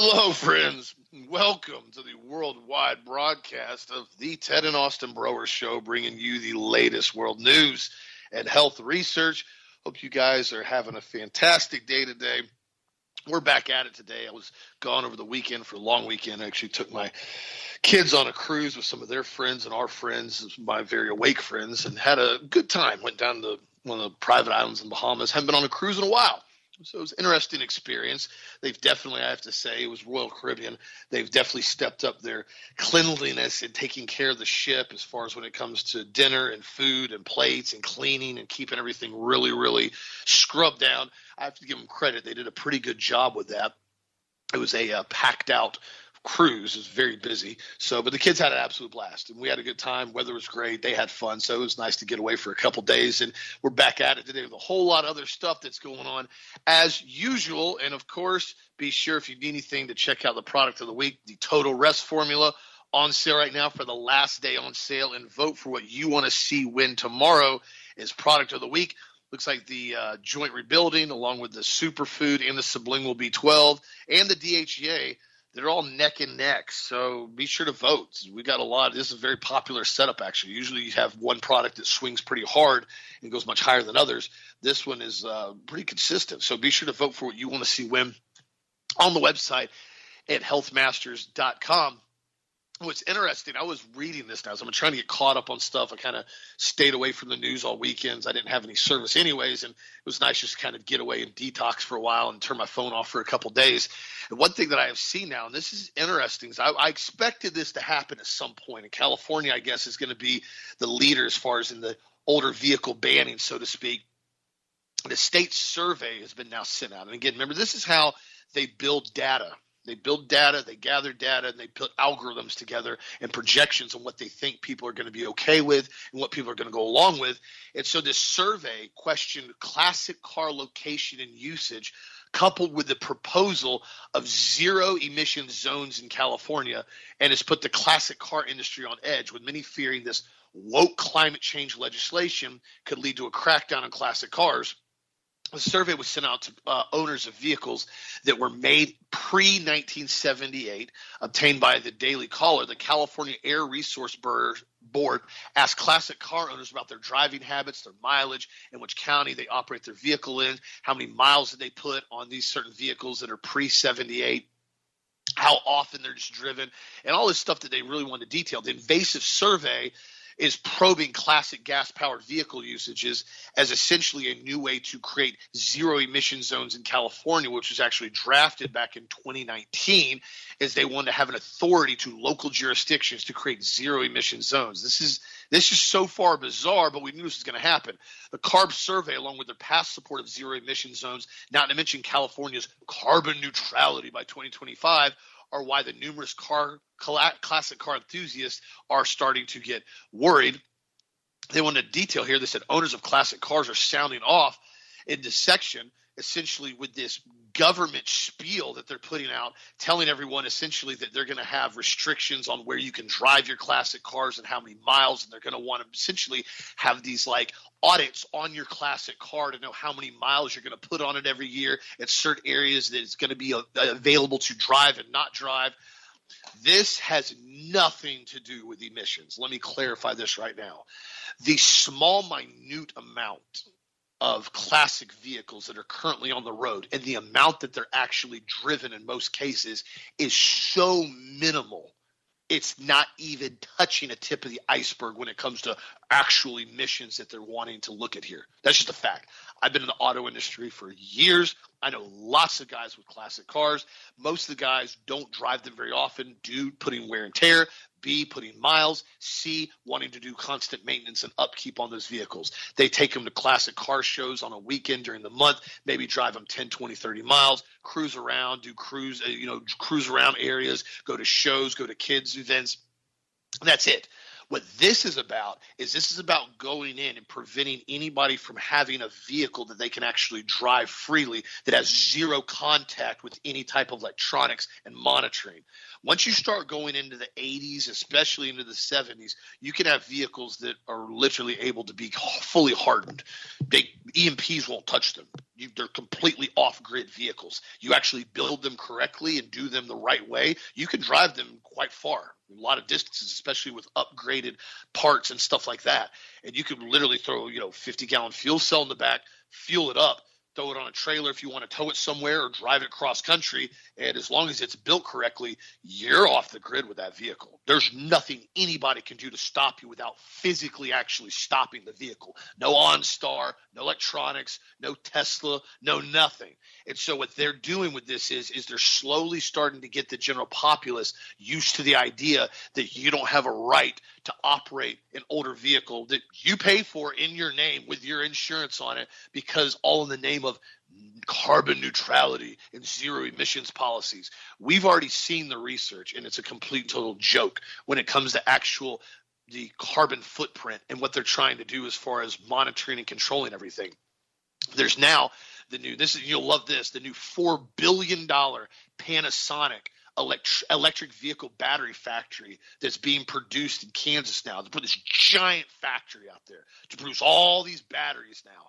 Hello, friends. Welcome to the worldwide broadcast of the Ted and Austin Broer Show, bringing you the latest world news and health research. Hope you guys are having a fantastic day today. We're back at it today. I was gone over the weekend for a long weekend. I actually took my kids on a cruise with some of their friends and our friends, my very awake friends, and had a good time. Went down to one of the private islands in the Bahamas. Haven't been on a cruise in a while. So it was an interesting experience. They've definitely, I have to say, it was Royal Caribbean. They've definitely stepped up their cleanliness and taking care of the ship as far as when it comes to dinner and food and plates and cleaning and keeping everything really, really scrubbed down. I have to give them credit. They did a pretty good job with that. It was a uh, packed out cruise is very busy. So, but the kids had an absolute blast, and we had a good time. Weather was great. They had fun, so it was nice to get away for a couple days. And we're back at it today with a whole lot of other stuff that's going on as usual. And of course, be sure if you need anything to check out the product of the week, the Total Rest Formula on sale right now for the last day on sale, and vote for what you want to see win tomorrow is product of the week. Looks like the uh, joint rebuilding, along with the superfood and the sublingual B12 and the DHEA they're all neck and neck. So be sure to vote. We got a lot. This is a very popular setup, actually. Usually you have one product that swings pretty hard and goes much higher than others. This one is uh, pretty consistent. So be sure to vote for what you want to see win on the website at healthmasters.com what's interesting, I was reading this now, so I'm trying to get caught up on stuff. I kind of stayed away from the news all weekends. I didn't have any service anyways, and it was nice just kind of get away and detox for a while and turn my phone off for a couple days. And one thing that I have seen now, and this is interesting, is I, I expected this to happen at some point. In California, I guess, is going to be the leader as far as in the older vehicle banning, so to speak. The state survey has been now sent out. And again, remember, this is how they build data they build data, they gather data, and they put algorithms together and projections on what they think people are going to be okay with and what people are going to go along with. And so this survey questioned classic car location and usage coupled with the proposal of zero emission zones in California and has put the classic car industry on edge with many fearing this woke climate change legislation could lead to a crackdown on classic cars a survey was sent out to uh, owners of vehicles that were made pre 1978, obtained by the Daily Caller. The California Air Resource Board asked classic car owners about their driving habits, their mileage, and which county they operate their vehicle in, how many miles did they put on these certain vehicles that are pre 78 how often they're just driven, and all this stuff that they really want to detail. The invasive survey is probing classic gas powered vehicle usages as essentially a new way to create zero emission zones in California, which was actually drafted back in 2019, as they wanted to have an authority to local jurisdictions to create zero emission zones. This is this is so far bizarre, but we knew this was going to happen. The CARB survey, along with their past support of zero emission zones, not to mention California's carbon neutrality by 2025, are why the numerous car classic car enthusiasts are starting to get worried. They want to detail here. They said owners of classic cars are sounding off in this section essentially with this government spiel that they're putting out, telling everyone essentially that they're going to have restrictions on where you can drive your classic cars and how many miles, and they're going to want to essentially have these like audits on your classic car to know how many miles you're going to put on it every year at certain areas that it's going to be uh, available to drive and not drive. This has nothing to do with emissions. Let me clarify this right now. The small, minute amount of classic vehicles that are currently on the road and the amount that they're actually driven in most cases is so minimal it's not even touching a tip of the iceberg when it comes to actual emissions that they're wanting to look at here. That's just a fact. I've been in the auto industry for years. I know lots of guys with classic cars. Most of the guys don't drive them very often, due putting wear and tear, B, putting miles, C, wanting to do constant maintenance and upkeep on those vehicles. They take them to classic car shows on a weekend during the month, maybe drive them 10, 20, 30 miles, cruise around, do cruise, uh, you know, cruise around areas, go to shows, go to kids events. That's it. What this is about is this is about going in and preventing anybody from having a vehicle that they can actually drive freely that has zero contact with any type of electronics and monitoring. Once you start going into the 80s, especially into the 70s, you can have vehicles that are literally able to be fully hardened. They, EMPs won't touch them. You, they're completely off grid vehicles. You actually build them correctly and do them the right way. You can drive them quite far, a lot of distances, especially with upgraded parts and stuff like that. And you can literally throw, you know, 50 gallon fuel cell in the back, fuel it up, throw it on a trailer if you want to tow it somewhere or drive it cross country. And as long as it's built correctly, you're off the grid with that vehicle. There's nothing anybody can do to stop you without physically actually stopping the vehicle. No OnStar, no electronics, no Tesla, no nothing. And so what they're doing with this is is they're slowly starting to get the general populace used to the idea that you don't have a right to operate an older vehicle that you pay for in your name with your insurance on it because all in the name of carbon neutrality and zero emissions policies. We've already seen the research and it's a complete total joke when it comes to actual the carbon footprint and what they're trying to do as far as monitoring and controlling everything. There's now the new this is you'll love this the new 4 billion dollar Panasonic electric vehicle battery factory that's being produced in Kansas now. They put this giant factory out there to produce all these batteries now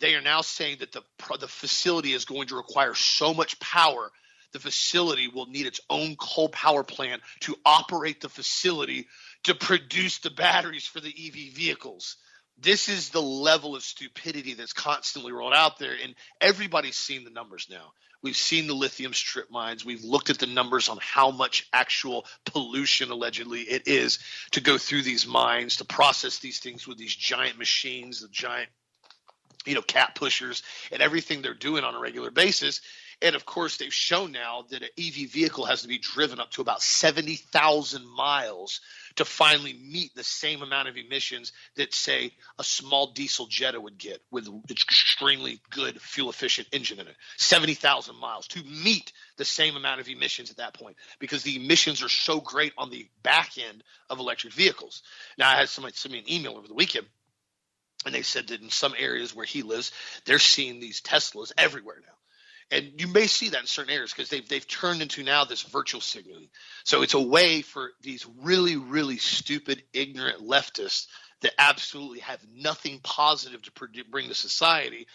they are now saying that the the facility is going to require so much power the facility will need its own coal power plant to operate the facility to produce the batteries for the EV vehicles. This is the level of stupidity that's constantly rolled out there, and everybody's seen the numbers now. We've seen the lithium strip mines. We've looked at the numbers on how much actual pollution allegedly it is to go through these mines, to process these things with these giant machines, the giant you know, cat pushers and everything they're doing on a regular basis. And of course, they've shown now that an EV vehicle has to be driven up to about 70,000 miles to finally meet the same amount of emissions that, say, a small diesel Jetta would get with extremely good fuel efficient engine in it. 70,000 miles to meet the same amount of emissions at that point because the emissions are so great on the back end of electric vehicles. Now, I had somebody send me an email over the weekend and they said that in some areas where he lives, they're seeing these Teslas everywhere now. And you may see that in certain areas because they've they've turned into now this virtual signaling. So it's a way for these really really stupid, ignorant leftists that absolutely have nothing positive to bring to society.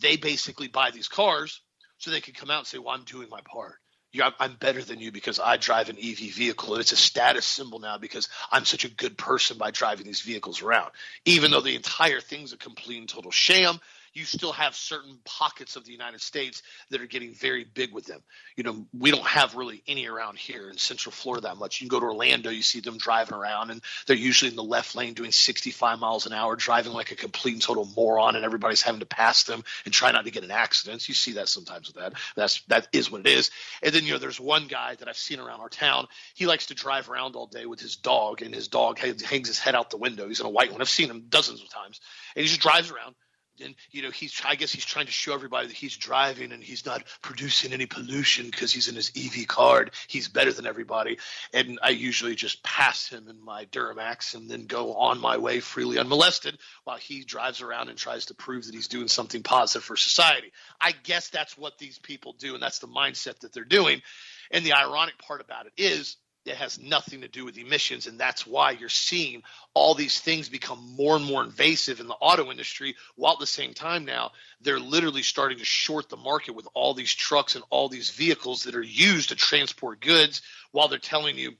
They basically buy these cars so they can come out and say, "Well, I'm doing my part." I'm better than you because I drive an EV vehicle, and it's a status symbol now because I'm such a good person by driving these vehicles around. Even though the entire thing's a complete and total sham, you still have certain pockets of the United States that are getting very big with them. You know, we don't have really any around here in Central Florida that much. You can go to Orlando, you see them driving around, and they're usually in the left lane doing 65 miles an hour, driving like a complete and total moron, and everybody's having to pass them and try not to get in accidents. You see that sometimes with that. That's that is what it is. And then you know, there's one guy that I've seen around our town. He likes to drive around all day with his dog, and his dog hangs his head out the window. He's in a white one. I've seen him dozens of times, and he just drives around and you know he's I guess he's trying to show everybody that he's driving and he's not producing any pollution because he's in his EV card. He's better than everybody. And I usually just pass him in my Duramax and then go on my way freely unmolested while he drives around and tries to prove that he's doing something positive for society. I guess that's what these people do and that's the mindset that they're doing. And the ironic part about it is it has nothing to do with emissions and that's why you're seeing all these things become more and more invasive in the auto industry while at the same time now they're literally starting to short the market with all these trucks and all these vehicles that are used to transport goods while they're telling you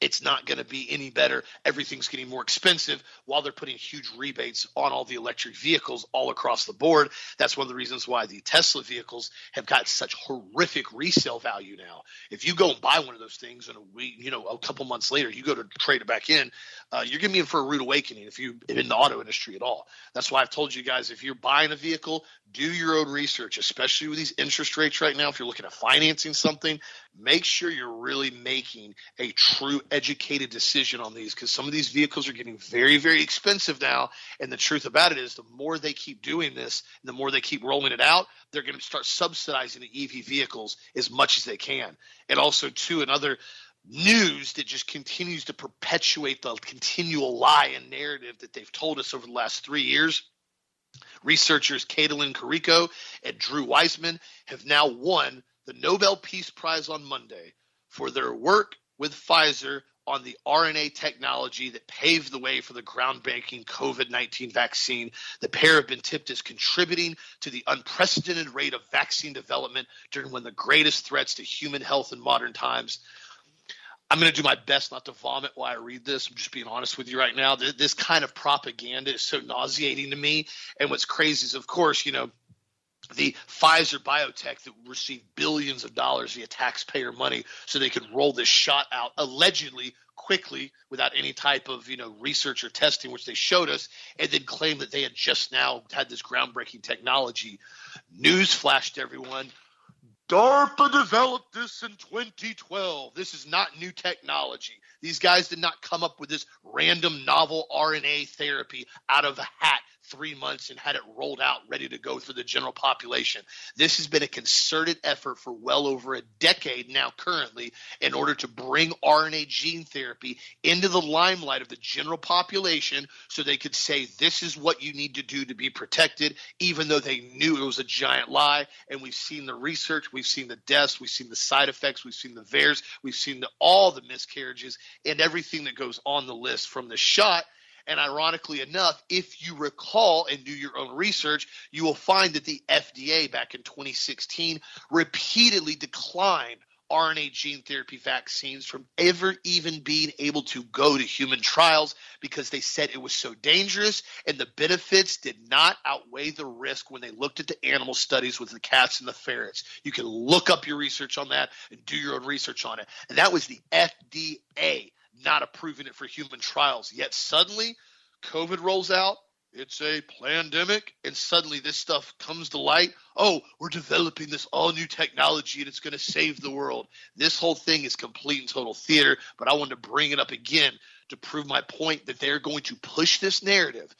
it's not going to be any better. Everything's getting more expensive while they're putting huge rebates on all the electric vehicles all across the board. That's one of the reasons why the Tesla vehicles have got such horrific resale value now. If you go and buy one of those things and a week, you know, a couple months later, you go to trade it back in, uh, you're going to be in for a rude awakening if you're in the auto industry at all. That's why I've told you guys if you're buying a vehicle, do your own research, especially with these interest rates right now. If you're looking at financing something, make sure you're really making a true educated decision on these because some of these vehicles are getting very, very expensive now. And the truth about it is, the more they keep doing this, the more they keep rolling it out, they're going to start subsidizing the EV vehicles as much as they can. And also, too, another news that just continues to perpetuate the continual lie and narrative that they've told us over the last three years. Researchers Katalin Karikó and Drew Weissman have now won the Nobel Peace Prize on Monday for their work with Pfizer on the RNA technology that paved the way for the groundbreaking COVID 19 vaccine. The pair have been tipped as contributing to the unprecedented rate of vaccine development during one of the greatest threats to human health in modern times. I'm going to do my best not to vomit while I read this. I'm just being honest with you right now. This kind of propaganda is so nauseating to me. And what's crazy is, of course, you know, the Pfizer BioNTech that received billions of dollars via taxpayer money so they could roll this shot out allegedly quickly without any type of you know research or testing which they showed us and then claim that they had just now had this groundbreaking technology news flashed everyone DARPA developed this in 2012. This is not new technology. These guys did not come up with this random novel RNA therapy out of a three months and had it rolled out ready to go for the general population. This has been a concerted effort for well over a decade now, currently, in order to bring RNA gene therapy into the limelight of the general population so they could say, this is what you need to do to be protected, even though they knew it was a giant lie. And we've seen the research, we've seen the deaths, we've seen the side effects, we've seen the VAERS, we've seen the, all the miscarriages and everything that goes on the list from the shot and ironically enough, if you recall and do your own research, you will find that the FDA back in 2016 repeatedly declined RNA gene therapy vaccines from ever even being able to go to human trials because they said it was so dangerous and the benefits did not outweigh the risk when they looked at the animal studies with the cats and the ferrets. You can look up your research on that and do your own research on it. And that was the FDA not approving it for human trials. Yet suddenly, COVID rolls out. It's a pandemic, and suddenly this stuff comes to light. Oh, we're developing this all new technology and it's going to save the world. This whole thing is complete and total theater, but I wanted to bring it up again to prove my point that they're going to push this narrative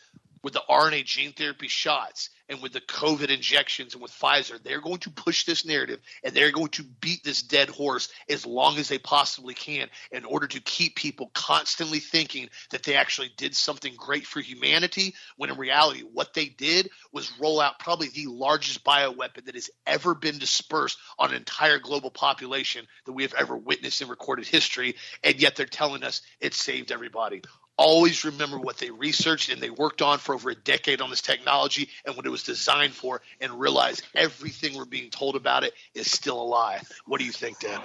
with the RNA gene therapy shots and with the COVID injections and with Pfizer, they're going to push this narrative and they're going to beat this dead horse as long as they possibly can in order to keep people constantly thinking that they actually did something great for humanity when in reality what they did was roll out probably the largest bioweapon that has ever been dispersed on an entire global population that we have ever witnessed in recorded history and yet they're telling us it saved everybody always remember what they researched and they worked on for over a decade on this technology and what it was designed for and realize everything we're being told about it is still a lie. What do you think, Dan?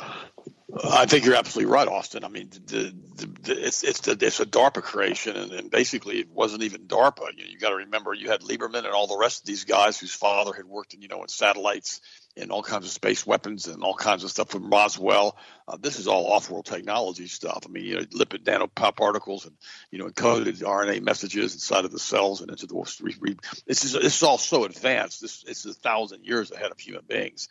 I think you're absolutely right, Austin. I mean, the, the, the, it's it's it's a DARPA creation, and, and basically it wasn't even DARPA. You, you got to remember you had Lieberman and all the rest of these guys whose father had worked in you know in satellites and all kinds of space weapons and all kinds of stuff from Roswell. Uh, this is all off-world technology stuff. I mean, you know, lipid nanoparticles and you know encoded RNA messages inside of the cells and into the. This is this is all so advanced. This it's a thousand years ahead of human beings.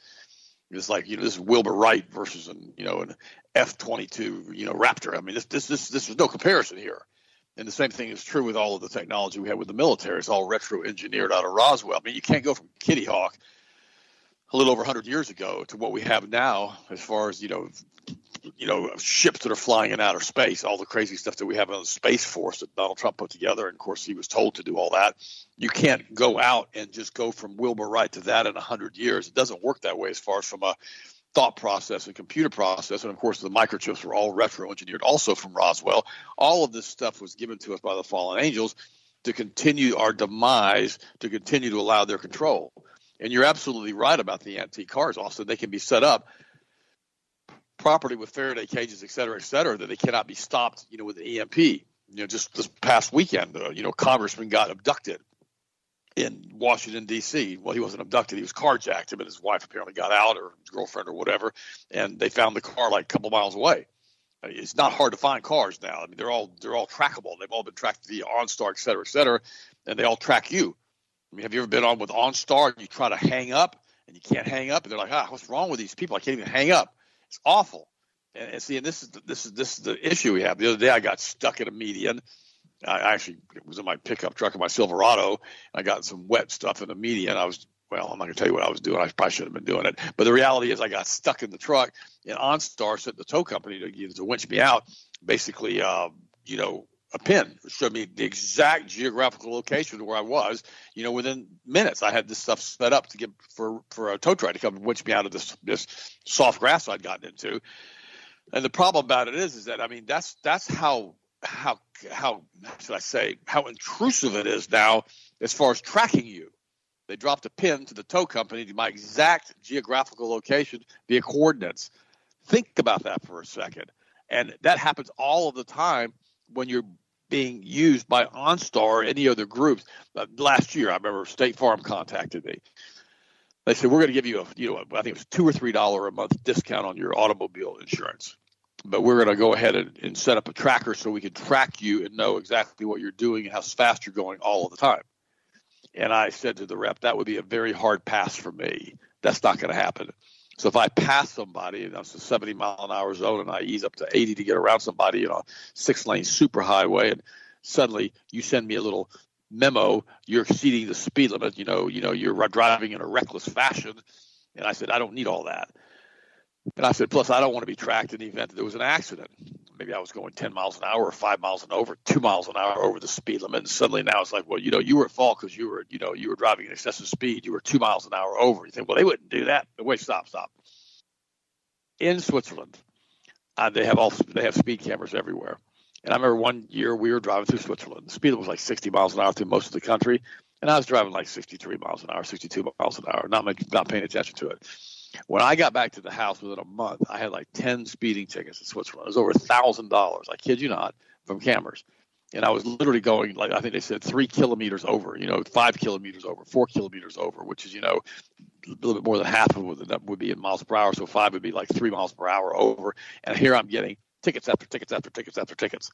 It's like you know this is Wilbur Wright versus an you know an F twenty two you know Raptor. I mean this this this this is no comparison here. And the same thing is true with all of the technology we have with the military. It's all retro engineered out of Roswell. I mean you can't go from Kitty Hawk a little over 100 years ago to what we have now as far as you know you know ships that are flying in outer space all the crazy stuff that we have on the space force that donald trump put together. And of course he was told to do all that. You can't go out and just go from wilbur wright to that in 100 years. It doesn't work that way as far as from a thought process and computer process. And of course the microchips were all retro engineered also from roswell. All of this stuff was given to us by the fallen angels to continue our demise to continue to allow their control and you're absolutely right about the antique cars. Also, they can be set up properly with Faraday cages, et cetera, et cetera, that they cannot be stopped, you know, with an EMP. You know, just this past weekend, uh, you know, congressman got abducted in Washington D.C. Well, he wasn't abducted; he was carjacked. Him and his wife apparently got out, or his girlfriend, or whatever, and they found the car like a couple miles away. It's not hard to find cars now. I mean, they're all they're all trackable. They've all been tracked via OnStar, et cetera, et cetera, and they all track you. I mean, have you ever been on with OnStar and you try to hang up and you can't hang up and they're like, ah, what's wrong with these people? I can't even hang up. It's awful. And, and see, and this is the, this is this is the issue we have. The other day, I got stuck in a median. I actually was in my pickup truck in my Silverado. I got some wet stuff in the median. I was well, I'm not going to tell you what I was doing. I probably shouldn't have been doing it. But the reality is, I got stuck in the truck, and OnStar sent the tow company to, to winch me out. Basically, uh, you know, a pin showed me the exact geographical location where I was. You know, within minutes, I had this stuff set up to get for for a tow truck to come and winch me out of this this soft grass I'd gotten into. And the problem about it is, is that I mean, that's that's how how how should I say how intrusive it is now as far as tracking you. They dropped a pin to the tow company to my exact geographical location via coordinates. Think about that for a second. And that happens all of the time when you're being used by OnStar or any other groups. Uh, last year, I remember State Farm contacted me. They said we're going to give you a, you know, I think it was two or three dollar a month discount on your automobile insurance, but we're going to go ahead and, and set up a tracker so we can track you and know exactly what you're doing and how fast you're going all of the time. And I said to the rep, that would be a very hard pass for me. That's not going to happen. So if I pass somebody and that's a 70 mile an hour zone and I ease up to 80 to get around somebody in a six lane superhighway and suddenly you send me a little memo, you're exceeding the speed limit, you know, you know, you're driving in a reckless fashion. And I said, I don't need all that. And I said, plus I don't want to be tracked in the event that there was an accident maybe I was going 10 miles an hour or five miles an over, two miles an hour over the speed limit. And suddenly now it's like, well, you know, you were at fault because you were, you know, you were driving at excessive speed. You were two miles an hour over. You think, well, they wouldn't do that. Wait, stop, stop. In Switzerland, uh, they have all they have speed cameras everywhere. And I remember one year we were driving through Switzerland. The speed was like 60 miles an hour through most of the country, and I was driving like 63 miles an hour, 62 miles an hour, not not paying attention to it. When I got back to the house within a month, I had like 10 speeding tickets in Switzerland. It was over a thousand dollars. I kid you not, from cameras. And I was literally going like I think they said three kilometers over, you know, five kilometers over, four kilometers over, which is you know a little bit more than half of what that would be in miles per hour. So five would be like three miles per hour over. And here I'm getting tickets after tickets after tickets after tickets.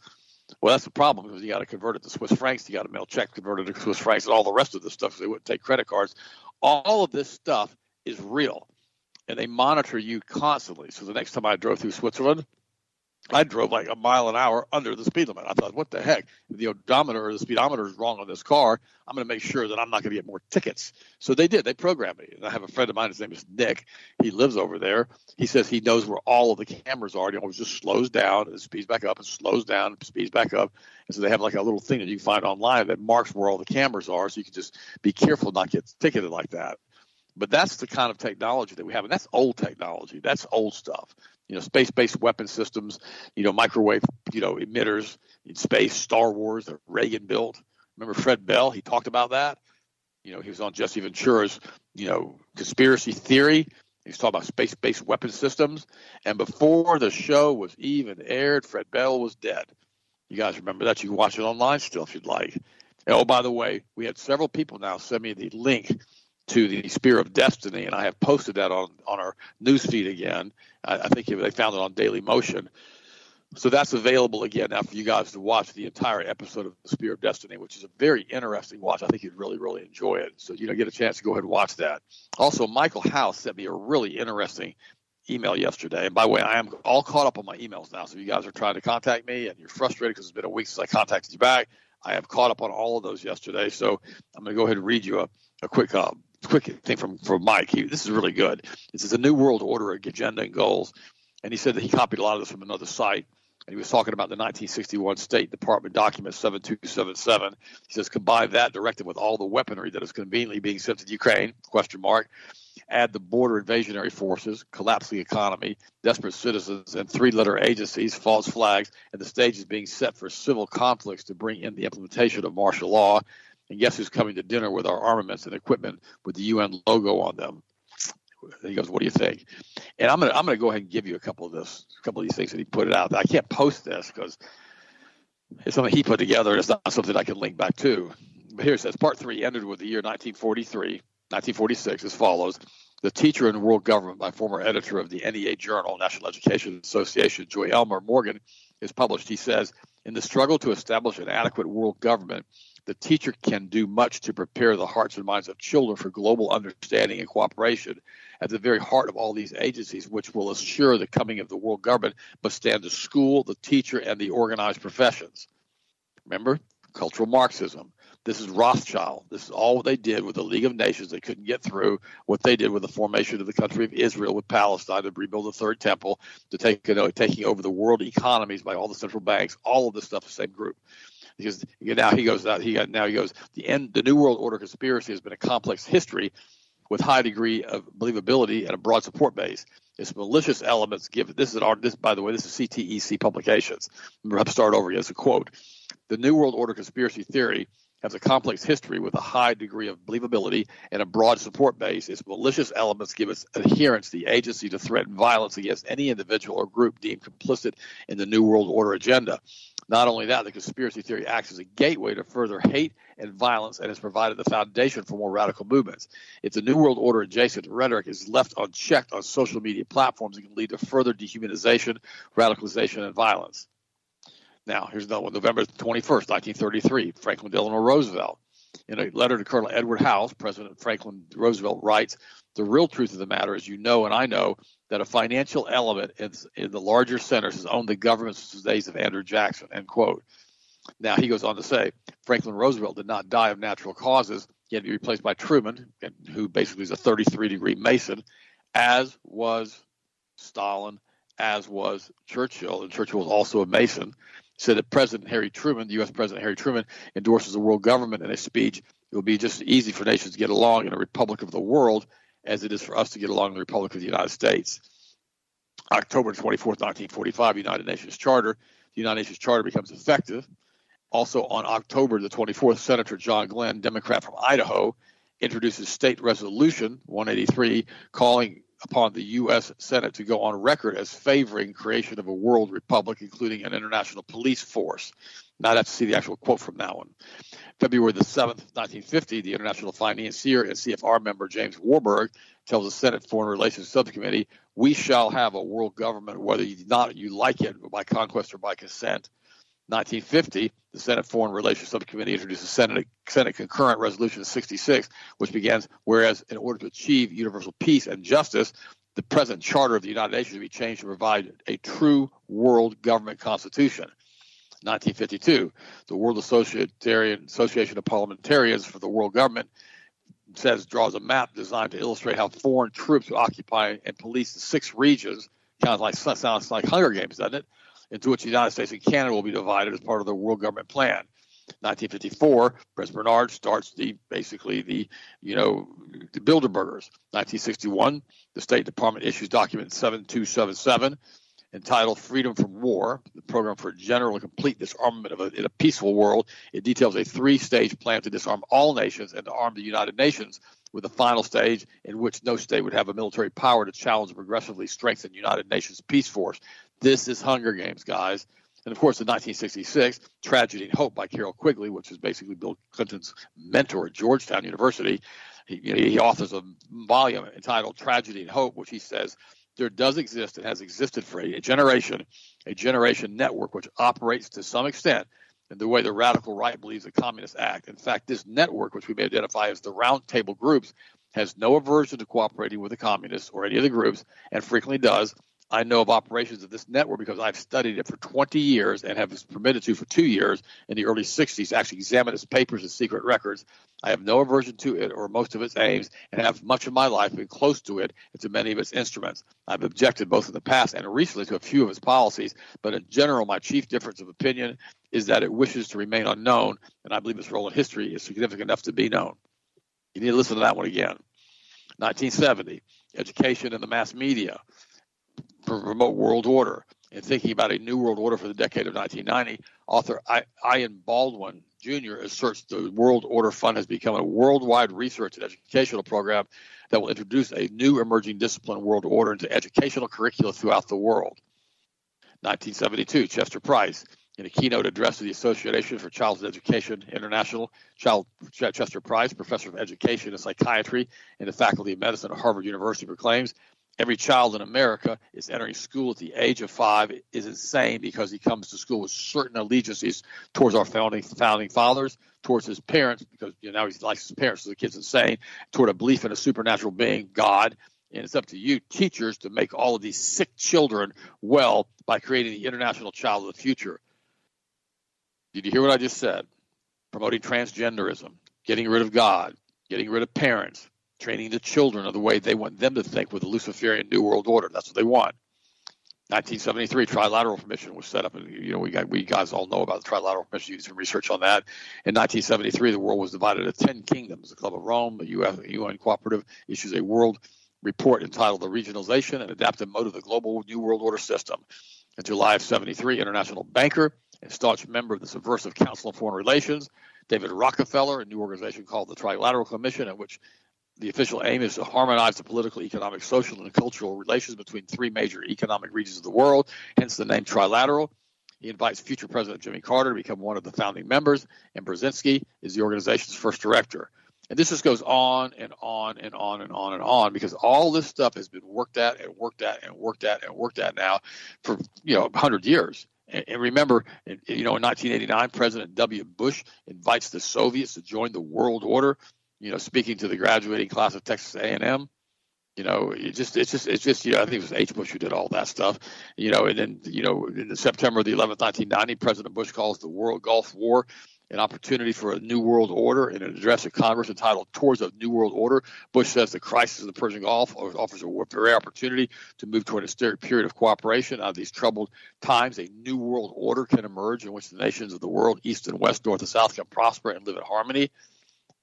Well, that's the problem because you got to convert it to Swiss francs, you got to mail checks converted to Swiss francs, and all the rest of this stuff. They wouldn't take credit cards. All of this stuff is real and they monitor you constantly. So the next time I drove through Switzerland, I drove like a mile an hour under the speed limit. I thought, what the heck? The odometer or the speedometer is wrong on this car, I'm going to make sure that I'm not going to get more tickets. So they did. They programmed me. And I have a friend of mine. His name is Nick. He lives over there. He says he knows where all of the cameras are. He always just slows down and speeds back up and slows down and speeds back up. And so they have like a little thing that you can find online that marks where all the cameras are. So you can just be careful not get ticketed like that. But that's the kind of technology that we have, and that's old technology. That's old stuff. You know, space-based weapon systems. You know, microwave. You know, emitters in space. Star Wars that Reagan built. Remember Fred Bell? He talked about that. You know, he was on Jesse Ventura's. You know, conspiracy theory. He was talking about space-based weapon systems. And before the show was even aired, Fred Bell was dead. You guys remember that? You can watch it online still if you'd like. And, oh, by the way, we had several people now send me the link to the Spear of Destiny, and I have posted that on on our newsfeed again. I, I think they found it on Daily Motion. So that's available again now for you guys to watch the entire episode of the Spear of Destiny, which is a very interesting watch. I think you'd really, really enjoy it. So you know, get a chance to go ahead and watch that. Also, Michael House sent me a really interesting email yesterday. And by the way, I am all caught up on my emails now. So if you guys are trying to contact me and you're frustrated because it's been a week since I contacted you back, I have caught up on all of those yesterday. So I'm going to go ahead and read you a, a quick uh, quick thing from from Mike. He, this is really good. This is a new world order agenda and goals, and he said that he copied a lot of this from another site. And he was talking about the 1961 State Department document 7277. He says combine that directive with all the weaponry that is conveniently being sent to Ukraine? Question mark. Add the border invasionary forces, collapse the economy, desperate citizens, and three-letter agencies, false flags, and the stage is being set for civil conflicts to bring in the implementation of martial law and guess who's coming to dinner with our armaments and equipment with the UN logo on them? He goes, "What do you think?" And I'm gonna I'm gonna go ahead and give you a couple of this, a couple of these things that he put it out. I can't post this because it's something he put together. It's not something I can link back to. But here it says, Part three ended with the year 1943, 1946, as follows: The Teacher in World Government by former editor of the NEA Journal, National Education Association, Joy Elmer Morgan, is published. He says, in the struggle to establish an adequate world government, the teacher can do much to prepare the hearts and minds of children for global understanding and cooperation. At the very heart of all these agencies, which will assure the coming of the world government, must stand the school, the teacher, and the organized professions. Remember, cultural Marxism. This is Rothschild. This is all what they did with the League of Nations. They couldn't get through what they did with the formation of the country of Israel with Palestine to rebuild the third temple, to take you know, taking over the world economies by all the central banks. All of this stuff, the same group because now he goes out. He got now he goes. The end. The New World Order conspiracy has been a complex history with high degree of believability and a broad support base. Its malicious elements give this is an art. this by the way this is CTEC publications. Remember, start over. It's a quote. The New World Order conspiracy theory has a complex history with a high degree of believability and a broad support base. Its malicious elements give its adherents the agency to threaten violence against any individual or group deemed complicit in the New World Order agenda. Not only that, the conspiracy theory acts as a gateway to further hate and violence and has provided the foundation for more radical movements. If the New World Order adjacent rhetoric is left unchecked on social media platforms, it can lead to further dehumanization, radicalization, and violence. Now, here's another one. November 21st, 1933, Franklin Delano Roosevelt. In a letter to Colonel Edward House, President Franklin Roosevelt writes, The real truth of the matter is you know and I know that a financial element in, in the larger centers has owned the government since the days of Andrew Jackson, end quote. Now, he goes on to say, Franklin Roosevelt did not die of natural causes. He had to be replaced by Truman, who basically is a 33 degree Mason, as was Stalin, as was Churchill, and Churchill was also a Mason said that President Harry Truman, the U.S. President Harry Truman, endorses the world government in a speech. It will be just easy for nations to get along in a republic of the world as it is for us to get along in the Republic of the United States. October 24th, 1945, United Nations Charter. The United Nations Charter becomes effective. Also on October the 24th, Senator John Glenn, Democrat from Idaho, introduces State Resolution 183 calling upon the U.S. Senate to go on record as favoring creation of a world republic, including an international police force. Now I'd have to see the actual quote from that one. February the 7th, 1950, the international financier and CFR member James Warburg tells the Senate Foreign Relations Subcommittee, "We shall have a world government, whether you not you like it by conquest or by consent." 1950, the Senate Foreign Relations Subcommittee introduces Senate, Senate Concurrent Resolution 66, which begins, whereas in order to achieve universal peace and justice, the present charter of the United Nations should be changed to provide a true world government constitution. 1952, the World Associatarian, Association of Parliamentarians for the World Government says draws a map designed to illustrate how foreign troops would occupy and police the six regions. Sounds like sounds like Hunger Games, doesn't it? into which the United States and Canada will be divided as part of the World Government Plan. 1954, President Bernard starts the basically the you know the Bilderbergers. 1961, the State Department issues document 7277 entitled Freedom from War, the program for general and complete disarmament of a, in a peaceful world. It details a three-stage plan to disarm all nations and to arm the United Nations with a final stage in which no state would have a military power to challenge progressively strengthen United Nations peace force. This is Hunger Games, guys. And of course, in 1966, Tragedy and Hope by Carroll Quigley, which is basically Bill Clinton's mentor at Georgetown University, he, you know, he authors a volume entitled Tragedy and Hope, which he says there does exist and has existed for a generation, a generation network which operates to some extent in the way the radical right believes the communists act. In fact, this network, which we may identify as the roundtable groups, has no aversion to cooperating with the communists or any of the groups, and frequently does, I know of operations of this network because I've studied it for 20 years and have been permitted to for two years in the early 60s to actually examine its papers and secret records. I have no aversion to it or most of its aims and have much of my life been close to it and to many of its instruments. I've objected both in the past and recently to a few of its policies, but in general, my chief difference of opinion is that it wishes to remain unknown, and I believe its role in history is significant enough to be known. You need to listen to that one again. 1970, education and the mass media remote world order and thinking about a new world order for the decade of 1990, author Ian Baldwin Jr. asserts the World Order Fund has become a worldwide research and educational program that will introduce a new emerging discipline, world order, into educational curricula throughout the world. 1972, Chester Pierce, in a keynote address to the Association for Childhood Education International, Child, Chester Pierce, professor of education and psychiatry in the Faculty of Medicine at Harvard University, proclaims every child in America is entering school at the age of five is insane because he comes to school with certain allegiances towards our founding founding fathers, towards his parents because you know now he likes his parents, so the kid's insane, toward a belief in a supernatural being, God. And it's up to you, teachers, to make all of these sick children well by creating the international child of the future. Did you hear what I just said? Promoting transgenderism, getting rid of God, getting rid of parents, training the children of the way they want them to think with the Luciferian New World Order. That's what they want. 1973 Trilateral Commission was set up, and you know we got we guys all know about the Trilateral Commission. You did some research on that. In 1973, the world was divided into 10 kingdoms. The Club of Rome, the UN Cooperative, issues a world report entitled "The Regionalization and Adaptive Mode of the Global New World Order System." In July of 73, international banker and staunch member of the Subversive Council on Foreign Relations, David Rockefeller, a new organization called the Trilateral Commission, in which the official aim is to harmonize the political, economic, social, and cultural relations between three major economic regions of the world, hence the name trilateral. He invites future President Jimmy Carter to become one of the founding members, and Brzezinski is the organization's first director. And this just goes on and on and on and on and on because all this stuff has been worked at and worked at and worked at and worked at now for you know 100 years. And, and remember, you know, in 1989, President W. Bush invites the Soviets to join the world order you know, speaking to the graduating class of Texas A&M. You know, it just it's just it's just you know I think it was H. Bush who did all that stuff. You know, and then you know in September of the 11th, 1990, President Bush calls the World Gulf War an opportunity for a new world order in an address to Congress entitled Towards a New World Order. Bush says the crisis in the Persian Gulf offers a rare opportunity to move toward a period of cooperation. Out of these troubled times, a new world order can emerge in which the nations of the world, east and west, north and south, can prosper and live in harmony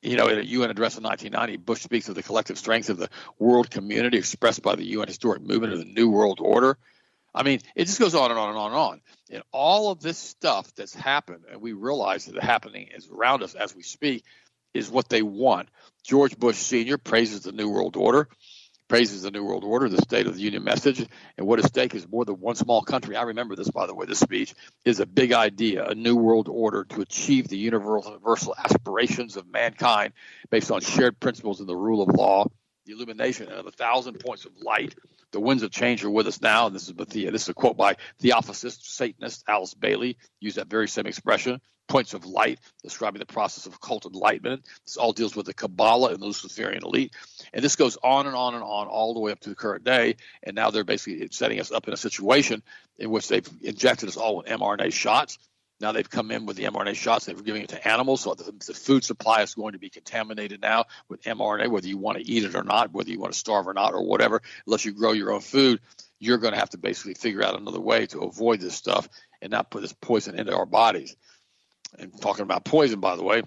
you know, in a UN address in 1990, Bush speaks of the collective strength of the world community expressed by the UN historic movement of the New World Order. I mean, it just goes on and on and on and on. And all of this stuff that's happened, and we realize that the happening is around us as we speak, is what they want. George Bush Sr. praises the New World Order praises the New World Order, the State of the Union message, and what is stake is more than one small country. I remember this, by the way. This speech is a big idea, a New World Order to achieve the universal aspirations of mankind based on shared principles and the rule of law, the illumination of a thousand points of light. The winds of change are with us now, and this is Bethia. This is a quote by Theosophist Satanist Alice Bailey, used that very same expression points of light, describing the process of occult enlightenment. This all deals with the Kabbalah and the Luciferian elite. And this goes on and on and on all the way up to the current day. And now they're basically setting us up in a situation in which they've injected us all with mRNA shots. Now they've come in with the mRNA shots. They're giving it to animals, so the, the, food supply is going to be contaminated now with mRNA, whether you want to eat it or not, whether you want to starve or not, or whatever. Unless you grow your own food, you're going to have to basically figure out another way to avoid this stuff and not put this poison into our bodies and talking about poison, by the way,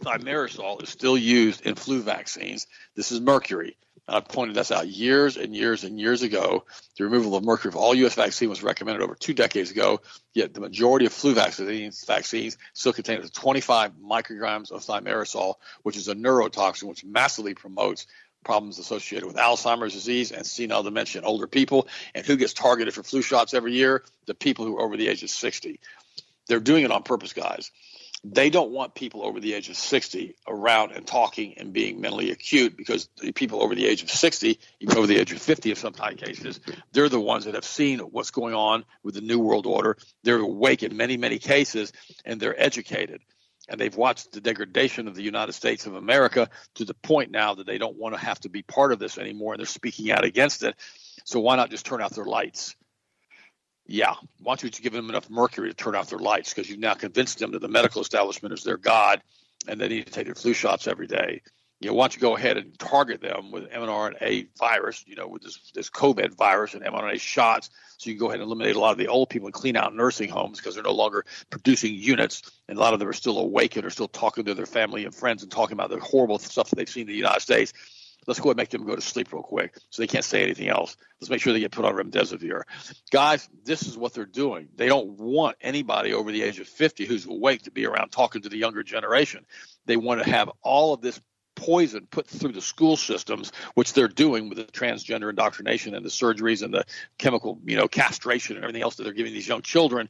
thimerosal is still used in flu vaccines. This is mercury. I've pointed this out years and years and years ago. The removal of mercury for all U.S. vaccine was recommended over two decades ago, yet the majority of flu vaccines, vaccines still contain 25 micrograms of thimerosal, which is a neurotoxin which massively promotes problems associated with Alzheimer's disease and senile dementia in older people. And who gets targeted for flu shots every year? The people who are over the age of 60. They're doing it on purpose, guys. They don't want people over the age of 60 around and talking and being mentally acute because the people over the age of 60, even over the age of 50 in some cases, they're the ones that have seen what's going on with the New World Order. They're awake in many, many cases and they're educated and they've watched the degradation of the United States of America to the point now that they don't want to have to be part of this anymore and they're speaking out against it. So why not just turn out their lights? Yeah. Why don't you give them enough mercury to turn off their lights? Because you've now convinced them that the medical establishment is their God and they need to take their flu shots every day. You know, why don't you go ahead and target them with mRNA virus, you know, with this, this COVID virus and mRNA shots, so you can go ahead and eliminate a lot of the old people and clean out nursing homes because they're no longer producing units, and a lot of them are still awake and are still talking to their family and friends and talking about the horrible stuff that they've seen in the United States. Let's go and make them go to sleep real quick so they can't say anything else. Let's make sure they get put on remdesivir. Guys, this is what they're doing. They don't want anybody over the age of 50 who's awake to be around talking to the younger generation. They want to have all of this poison put through the school systems, which they're doing with the transgender indoctrination and the surgeries and the chemical, you know, castration and everything else that they're giving these young children.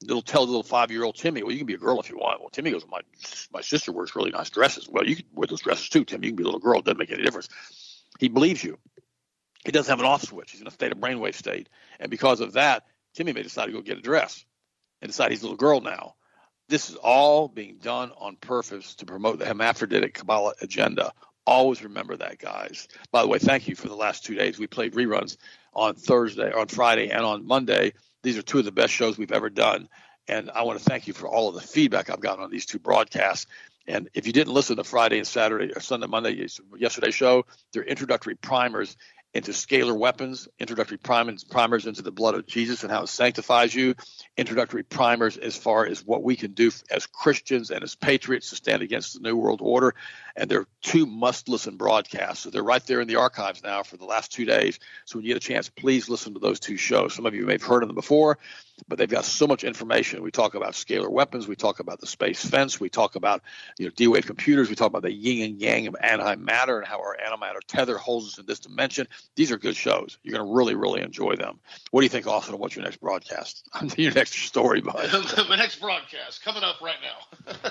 They'll tell little five year old Timmy, well, you can be a girl if you want. Well, Timmy goes, my my sister wears really nice dresses. Well, you can wear those dresses too, Timmy. You can be a little girl. It doesn't make any difference. He believes you. He doesn't have an off switch. He's in a state of brainwave state. And because of that, Timmy may decide to go get a dress and decide he's a little girl now. This is all being done on purpose to promote the hermaphroditic Kabbalah agenda. Always remember that, guys. By the way, thank you for the last two days. We played reruns on Thursday, on Friday, and on Monday these are two of the best shows we've ever done. And I want to thank you for all of the feedback I've gotten on these two broadcasts. And if you didn't listen to Friday and Saturday or Sunday, Monday, yesterday's show, they're introductory primers. into scalar weapons, introductory primers, primers into the blood of Jesus and how it sanctifies you, introductory primers as far as what we can do as Christians and as patriots to stand against the New World Order. And they're two must listen broadcasts. So they're right there in the archives now for the last two days. So when you get a chance, please listen to those two shows. Some of you may have heard of them before, but they've got so much information. We talk about scalar weapons, we talk about the space fence, we talk about you know D-wave computers, we talk about the yin and yang of anti matter and how our antimatter tether holds us in this dimension. These are good shows. You're going to really, really enjoy them. What do you think, Austin? What's your next broadcast? your next story, bud. My next broadcast coming up right now.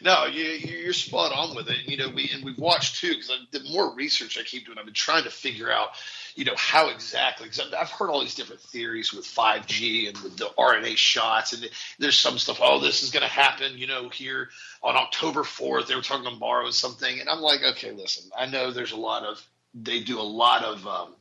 no, you, you're spot on with it. You know, we and we've watched too because the more research I keep doing, I've been trying to figure out, you know, how exactly. Because I've heard all these different theories with 5G and with the RNA shots, and there's some stuff. Oh, this is going to happen. You know, here on October 4th, they were talking tomorrow or something, and I'm like, okay, listen, I know there's a lot of they do a lot of um,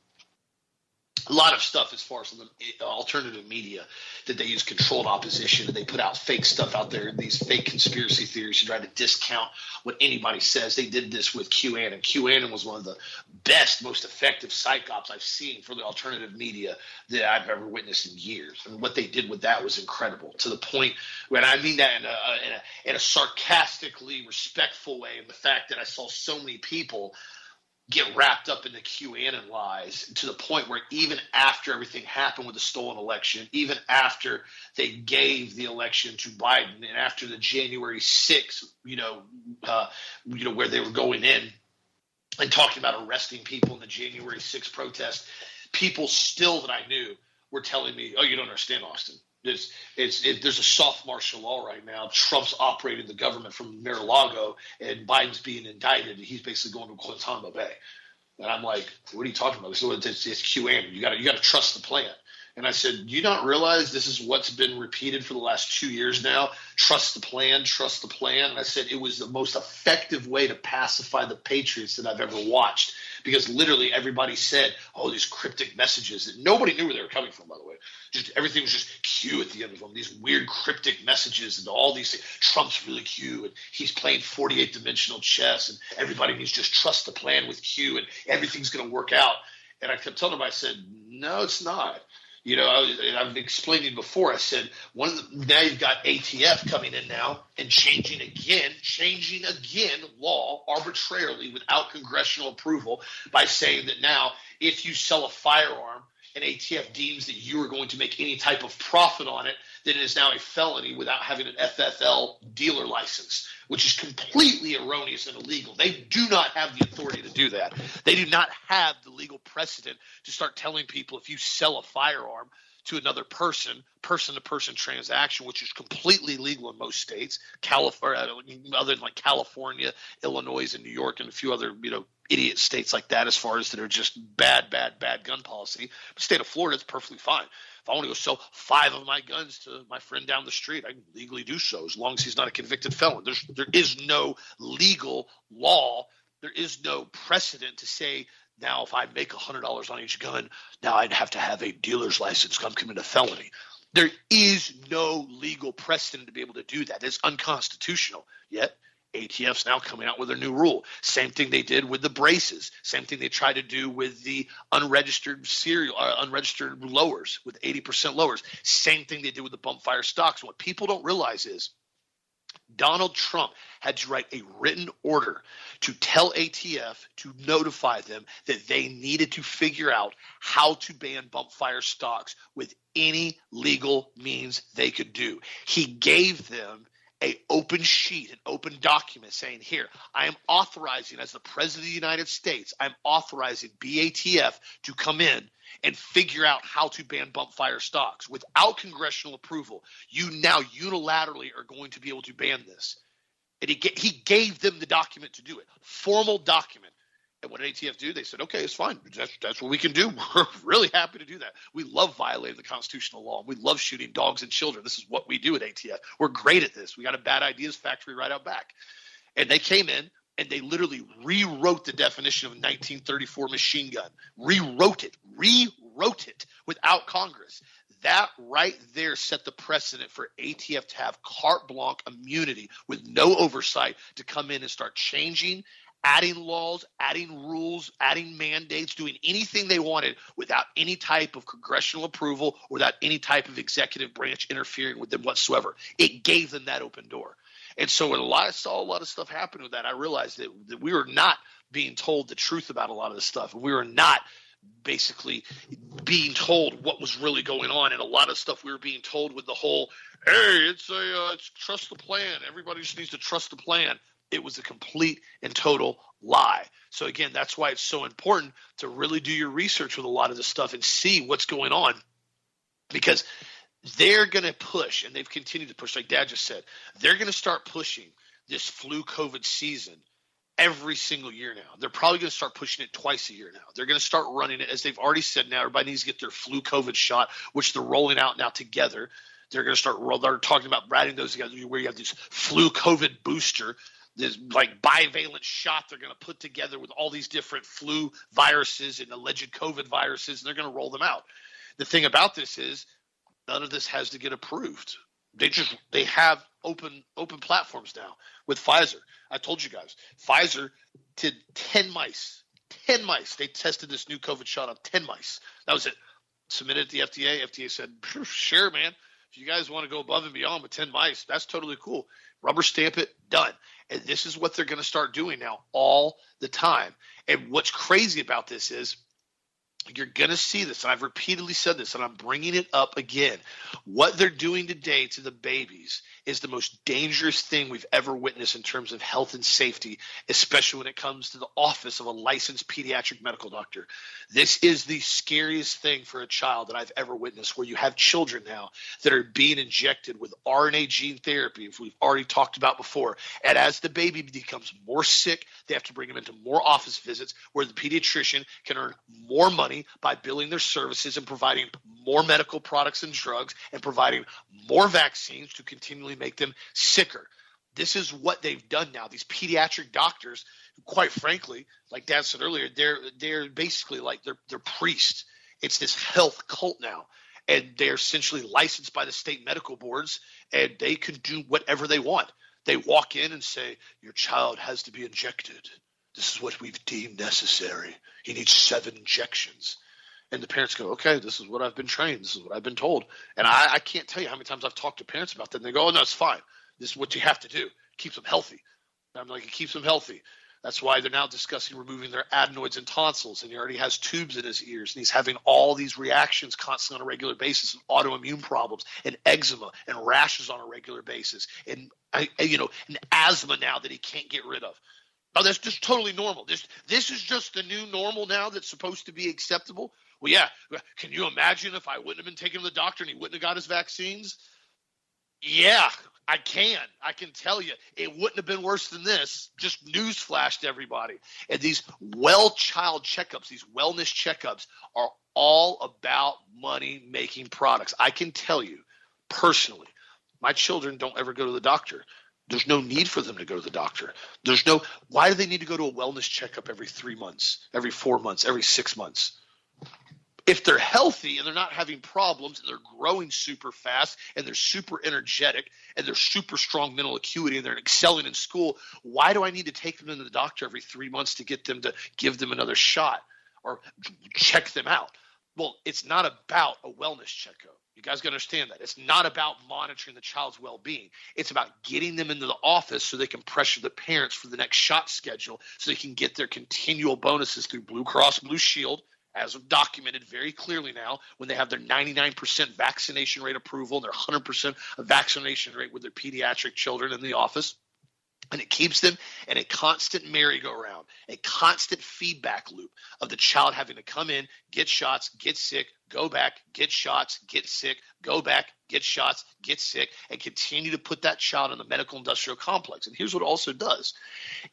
a lot of stuff as far as the alternative media that they use controlled opposition. And they put out fake stuff out there these fake conspiracy theories to try to discount what anybody says. They did this with qanon qanon was one of the best most effective psyops i've seen for the alternative media that i've ever witnessed in years. And what they did with that was incredible to the point when i mean that in a, in a, in a sarcastically respectful way and the fact that i saw so many people get wrapped up in the QAnon lies to the point where even after everything happened with the stolen election, even after they gave the election to Biden, and after the January 6th, you know, uh, you know where they were going in and talking about arresting people in the January 6th protest, people still that I knew were telling me, "Oh, you don't understand, Austin. It's, it's, it, there's a soft martial law right now. Trump's operating the government from Mar-a-Lago, and Biden's being indicted, and he's basically going to Guantanamo Bay. And I'm like, what are you talking about? So it's, it's, it's QAnon. You got you got to trust the plan. And I said, Do you not realize this is what's been repeated for the last two years now? Trust the plan, trust the plan. And I said it was the most effective way to pacify the Patriots that I've ever watched because literally everybody said, Oh, these cryptic messages that nobody knew where they were coming from, by the way. Just everything was just Q at the end of them, these weird cryptic messages and all these things. Trump's really Q and he's playing 48 dimensional chess and everybody needs just trust the plan with Q and everything's going to work out. And I kept telling them, I said, No, it's not. You know, I, have explained it before. I said one of the, now you've got ATF coming in now and changing again, changing again law arbitrarily without congressional approval by saying that now if you sell a firearm and ATF deems that you are going to make any type of profit on it, then it is now a felony without having an FFL dealer license which is completely erroneous and illegal. They do not have the authority to do that. They do not have the legal precedent to start telling people if you sell a firearm to another person, person to person transaction, which is completely legal in most states, California, other than like California, Illinois, and New York, and a few other you know idiot states like that, as far as that are just bad, bad, bad gun policy. The state of Florida is perfectly fine. If I want to go sell five of my guns to my friend down the street, I can legally do so as long as he's not a convicted felon. There's there is no legal law. There is no precedent to say now if I make hundred dollars on each gun, now I'd have to have a dealer's license. I'm committing a felony. There is no legal precedent to be able to do that. It's unconstitutional. Yet ATF's now coming out with a new rule. Same thing they did with the braces. Same thing they tried to do with the unregistered serial, uh, unregistered lowers with 80% lowers. Same thing they did with the bump fire stocks. What people don't realize is Donald Trump had to write a written order to tell ATF to notify them that they needed to figure out how to ban bump fire stocks with any legal means they could do. He gave them a open sheet, an open document saying, here, I am authorizing as the president of the United States, I'm authorizing BATF to come in and figure out how to ban bump fire stocks without congressional approval. You now unilaterally are going to be able to ban this. And he, he gave them the document to do it, formal document. And what did ATF do? They said, okay, it's fine. That's, that's what we can do. We're really happy to do that. We love violating the constitutional law. We love shooting dogs and children. This is what we do at ATF. We're great at this. We got a bad ideas factory right out back. And they came in and they literally rewrote the definition of 1934 machine gun, rewrote it, rewrote it without Congress. That right there set the precedent for ATF to have carte blanche immunity with no oversight to come in and start changing adding laws, adding rules, adding mandates, doing anything they wanted without any type of congressional approval, without any type of executive branch interfering with them whatsoever. It gave them that open door. And so when I saw a lot of stuff happen with that, I realized that, that we were not being told the truth about a lot of this stuff. We were not basically being told what was really going on and a lot of stuff we were being told with the whole hey it's a uh, it's trust the plan everybody just needs to trust the plan it was a complete and total lie so again that's why it's so important to really do your research with a lot of this stuff and see what's going on because they're going to push and they've continued to push like dad just said they're going to start pushing this flu covid season every single year now. They're probably going to start pushing it twice a year now. They're going to start running it as they've already said now. Everybody needs to get their flu COVID shot, which they're rolling out now together. They're going to start. They're talking about writing those together where you have this flu COVID booster, this like bivalent shot they're going to put together with all these different flu viruses and alleged COVID viruses, and they're going to roll them out. The thing about this is none of this has to get approved. They just they have open open platforms now with Pfizer. I told you guys, Pfizer did 10 mice. 10 mice. They tested this new COVID shot on 10 mice. That was it. Submitted to the FDA. FDA said, sure, man. If you guys want to go above and beyond with 10 mice, that's totally cool. Rubber stamp it, done. And this is what they're going to start doing now all the time. And what's crazy about this is you're going to see this. And I've repeatedly said this, and I'm bringing it up again. What they're doing today to the babies is the most dangerous thing we've ever witnessed in terms of health and safety, especially when it comes to the office of a licensed pediatric medical doctor. This is the scariest thing for a child that I've ever witnessed, where you have children now that are being injected with RNA gene therapy, if we've already talked about before. And as the baby becomes more sick, they have to bring them into more office visits where the pediatrician can earn more money by billing their services and providing more medical products and drugs and providing more vaccines to continually make them sicker. This is what they've done now. These pediatric doctors, quite frankly, like Dad said earlier, they're they're basically like they're they're priests. It's this health cult now, and they're essentially licensed by the state medical boards, and they can do whatever they want. They walk in and say, "Your child has to be injected. This is what we've deemed necessary. He needs seven injections." And the parents go, okay, this is what I've been trained. This is what I've been told. And I, I can't tell you how many times I've talked to parents about that. And they go, oh, no, it's fine. This is what you have to do. Keeps them healthy. And I'm like, it keeps them healthy. That's why they're now discussing removing their adenoids and tonsils. And he already has tubes in his ears. And he's having all these reactions constantly on a regular basis and autoimmune problems and eczema and rashes on a regular basis. And, you know, and asthma now that he can't get rid of. Oh, that's just totally normal. This this is just the new normal now that's supposed to be acceptable. Well, yeah. Can you imagine if I wouldn't have been taken to the doctor and he wouldn't have got his vaccines? Yeah, I can. I can tell you it wouldn't have been worse than this. Just news flashed everybody. And these well child checkups, these wellness checkups are all about money making products. I can tell you personally, my children don't ever go to the doctor. There's no need for them to go to the doctor. There's no why do they need to go to a wellness checkup every 3 months, every 4 months, every 6 months? If they're healthy and they're not having problems and they're growing super fast and they're super energetic and they're super strong mental acuity and they're excelling in school, why do I need to take them to the doctor every three months to get them to give them another shot or check them out? Well, it's not about a wellness checkup. You guys got to understand that. It's not about monitoring the child's well being. It's about getting them into the office so they can pressure the parents for the next shot schedule so they can get their continual bonuses through Blue Cross Blue Shield as documented very clearly now, when they have their 99% vaccination rate approval and their 100% vaccination rate with their pediatric children in the office. And it keeps them in a constant merry-go-round, a constant feedback loop of the child having to come in, get shots, get sick, go back, get shots, get sick, go back, get shots, get sick, and continue to put that child in the medical industrial complex. And here's what it also does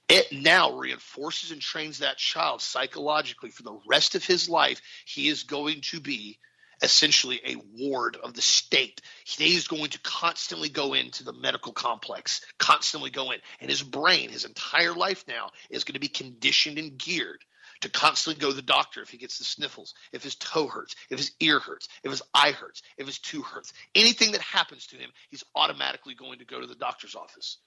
it now reinforces and trains that child psychologically for the rest of his life. He is going to be essentially a ward of the state. He is going to constantly go into the medical complex, constantly go in. And his brain, his entire life now, is going to be conditioned and geared to constantly go to the doctor if he gets the sniffles, if his toe hurts, if his ear hurts, if his eye hurts, if his tooth hurts. Anything that happens to him, he's automatically going to go to the doctor's office.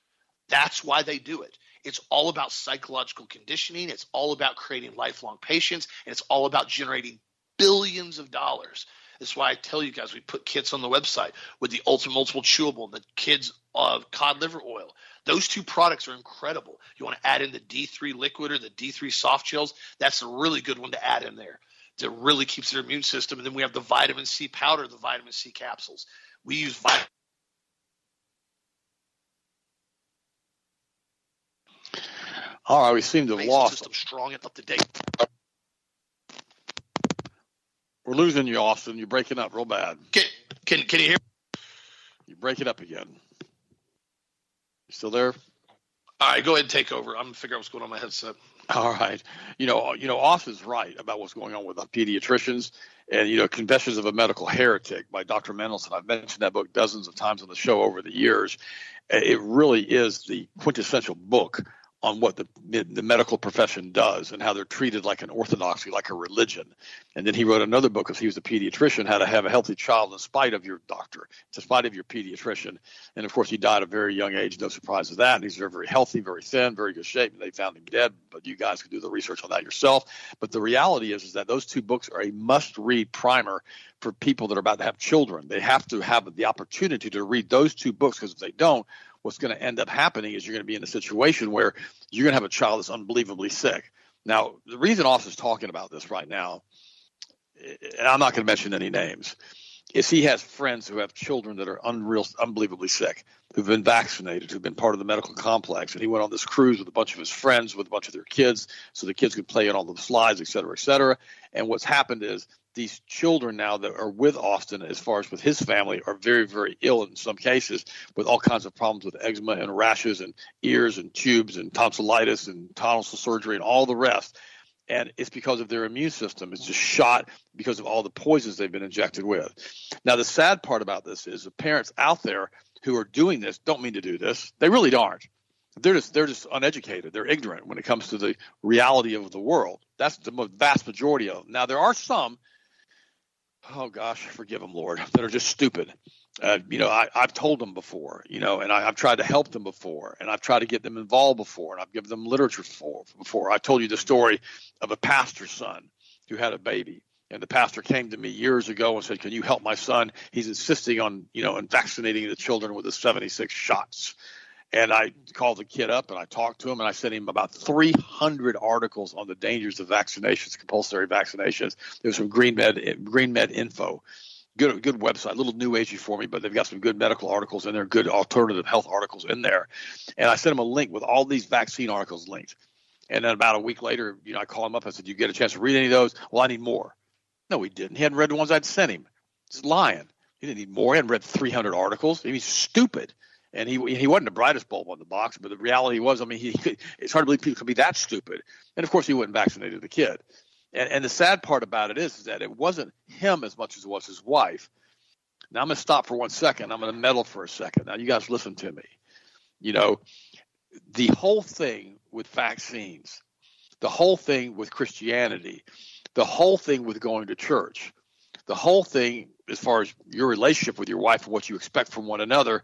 That's why they do it. It's all about psychological conditioning. It's all about creating lifelong patients. and it's all about generating billions of dollars. That's why I tell you guys we put kits on the website with the Ultra Multiple Chewable, and the kids of cod liver oil. Those two products are incredible. You want to add in the D3 liquid or the D3 soft gels. That's a really good one to add in there. That really keeps their immune system. And then we have the vitamin C powder, the vitamin C capsules. We use vitamin. All right, we seem to have lost. System strong and up to date. We're losing you, Austin. You're breaking up real bad. Can can, can you hear? You break it up again. You still there? All right, go ahead and take over. I'm gonna figure out what's going on my headset. All right. You know, you know, Austin's right about what's going on with the pediatricians and you know, Confessions of a Medical Heretic by Dr. Mendelsohn. I've mentioned that book dozens of times on the show over the years. It really is the quintessential book on what the the medical profession does and how they're treated like an orthodoxy, like a religion. And then he wrote another book because he was a pediatrician, how to have a healthy child in spite of your doctor, in spite of your pediatrician. And of course, he died at a very young age. No surprise of that. And he's very, very healthy, very thin, very good shape. And they found him dead. But you guys can do the research on that yourself. But the reality is, is that those two books are a must-read primer for people that are about to have children. They have to have the opportunity to read those two books because if they don't, what's going to end up happening is you're going to be in a situation where you're going to have a child that's unbelievably sick. Now, the reason Austin's talking about this right now, and I'm not going to mention any names, is he has friends who have children that are unreal, unbelievably sick, who've been vaccinated, who've been part of the medical complex. And he went on this cruise with a bunch of his friends, with a bunch of their kids, so the kids could play on all the slides, et cetera, et cetera. And what's happened is these children now that are with Austin, as far as with his family, are very, very ill in some cases with all kinds of problems with eczema and rashes and ears and tubes and tonsillitis and tonsil surgery and all the rest. And it's because of their immune system. It's just shot because of all the poisons they've been injected with. Now, the sad part about this is the parents out there who are doing this don't mean to do this. They really aren't. They're just they're just uneducated. They're ignorant when it comes to the reality of the world. That's the vast majority of them. Now, there are some oh gosh, forgive them, Lord, that are just stupid. Uh, you know, I, have told them before, you know, and I, have tried to help them before, and I've tried to get them involved before, and I've given them literature for before. I told you the story of a pastor's son who had a baby, and the pastor came to me years ago and said, "Can you help my son? He's insisting on, you know, and vaccinating the children with the 76 shots." And I called the kid up and I talked to him and I sent him about 300 articles on the dangers of vaccinations, compulsory vaccinations. There's some Green Med, Green Med info. Good, good website, a little new agey for me, but they've got some good medical articles in there, good alternative health articles in there. And I sent him a link with all these vaccine articles linked. And then about a week later, you know, I called him up. I said, Do "You get a chance to read any of those?" Well, I need more. No, he didn't. He hadn't read the ones I'd sent him. He's lying. He didn't need more. He hadn't read 300 articles. He's stupid and he he wasn't the brightest bulb on the box, but the reality was, I mean, he it's hard to believe people could be that stupid. And of course, he wouldn't vaccinate the kid. And, and the sad part about it is, is that it wasn't him as much as it was his wife. Now I'm going to stop for one second. I'm going to meddle for a second. Now you guys listen to me. You know, the whole thing with vaccines, the whole thing with Christianity, the whole thing with going to church, the whole thing as far as your relationship with your wife and what you expect from one another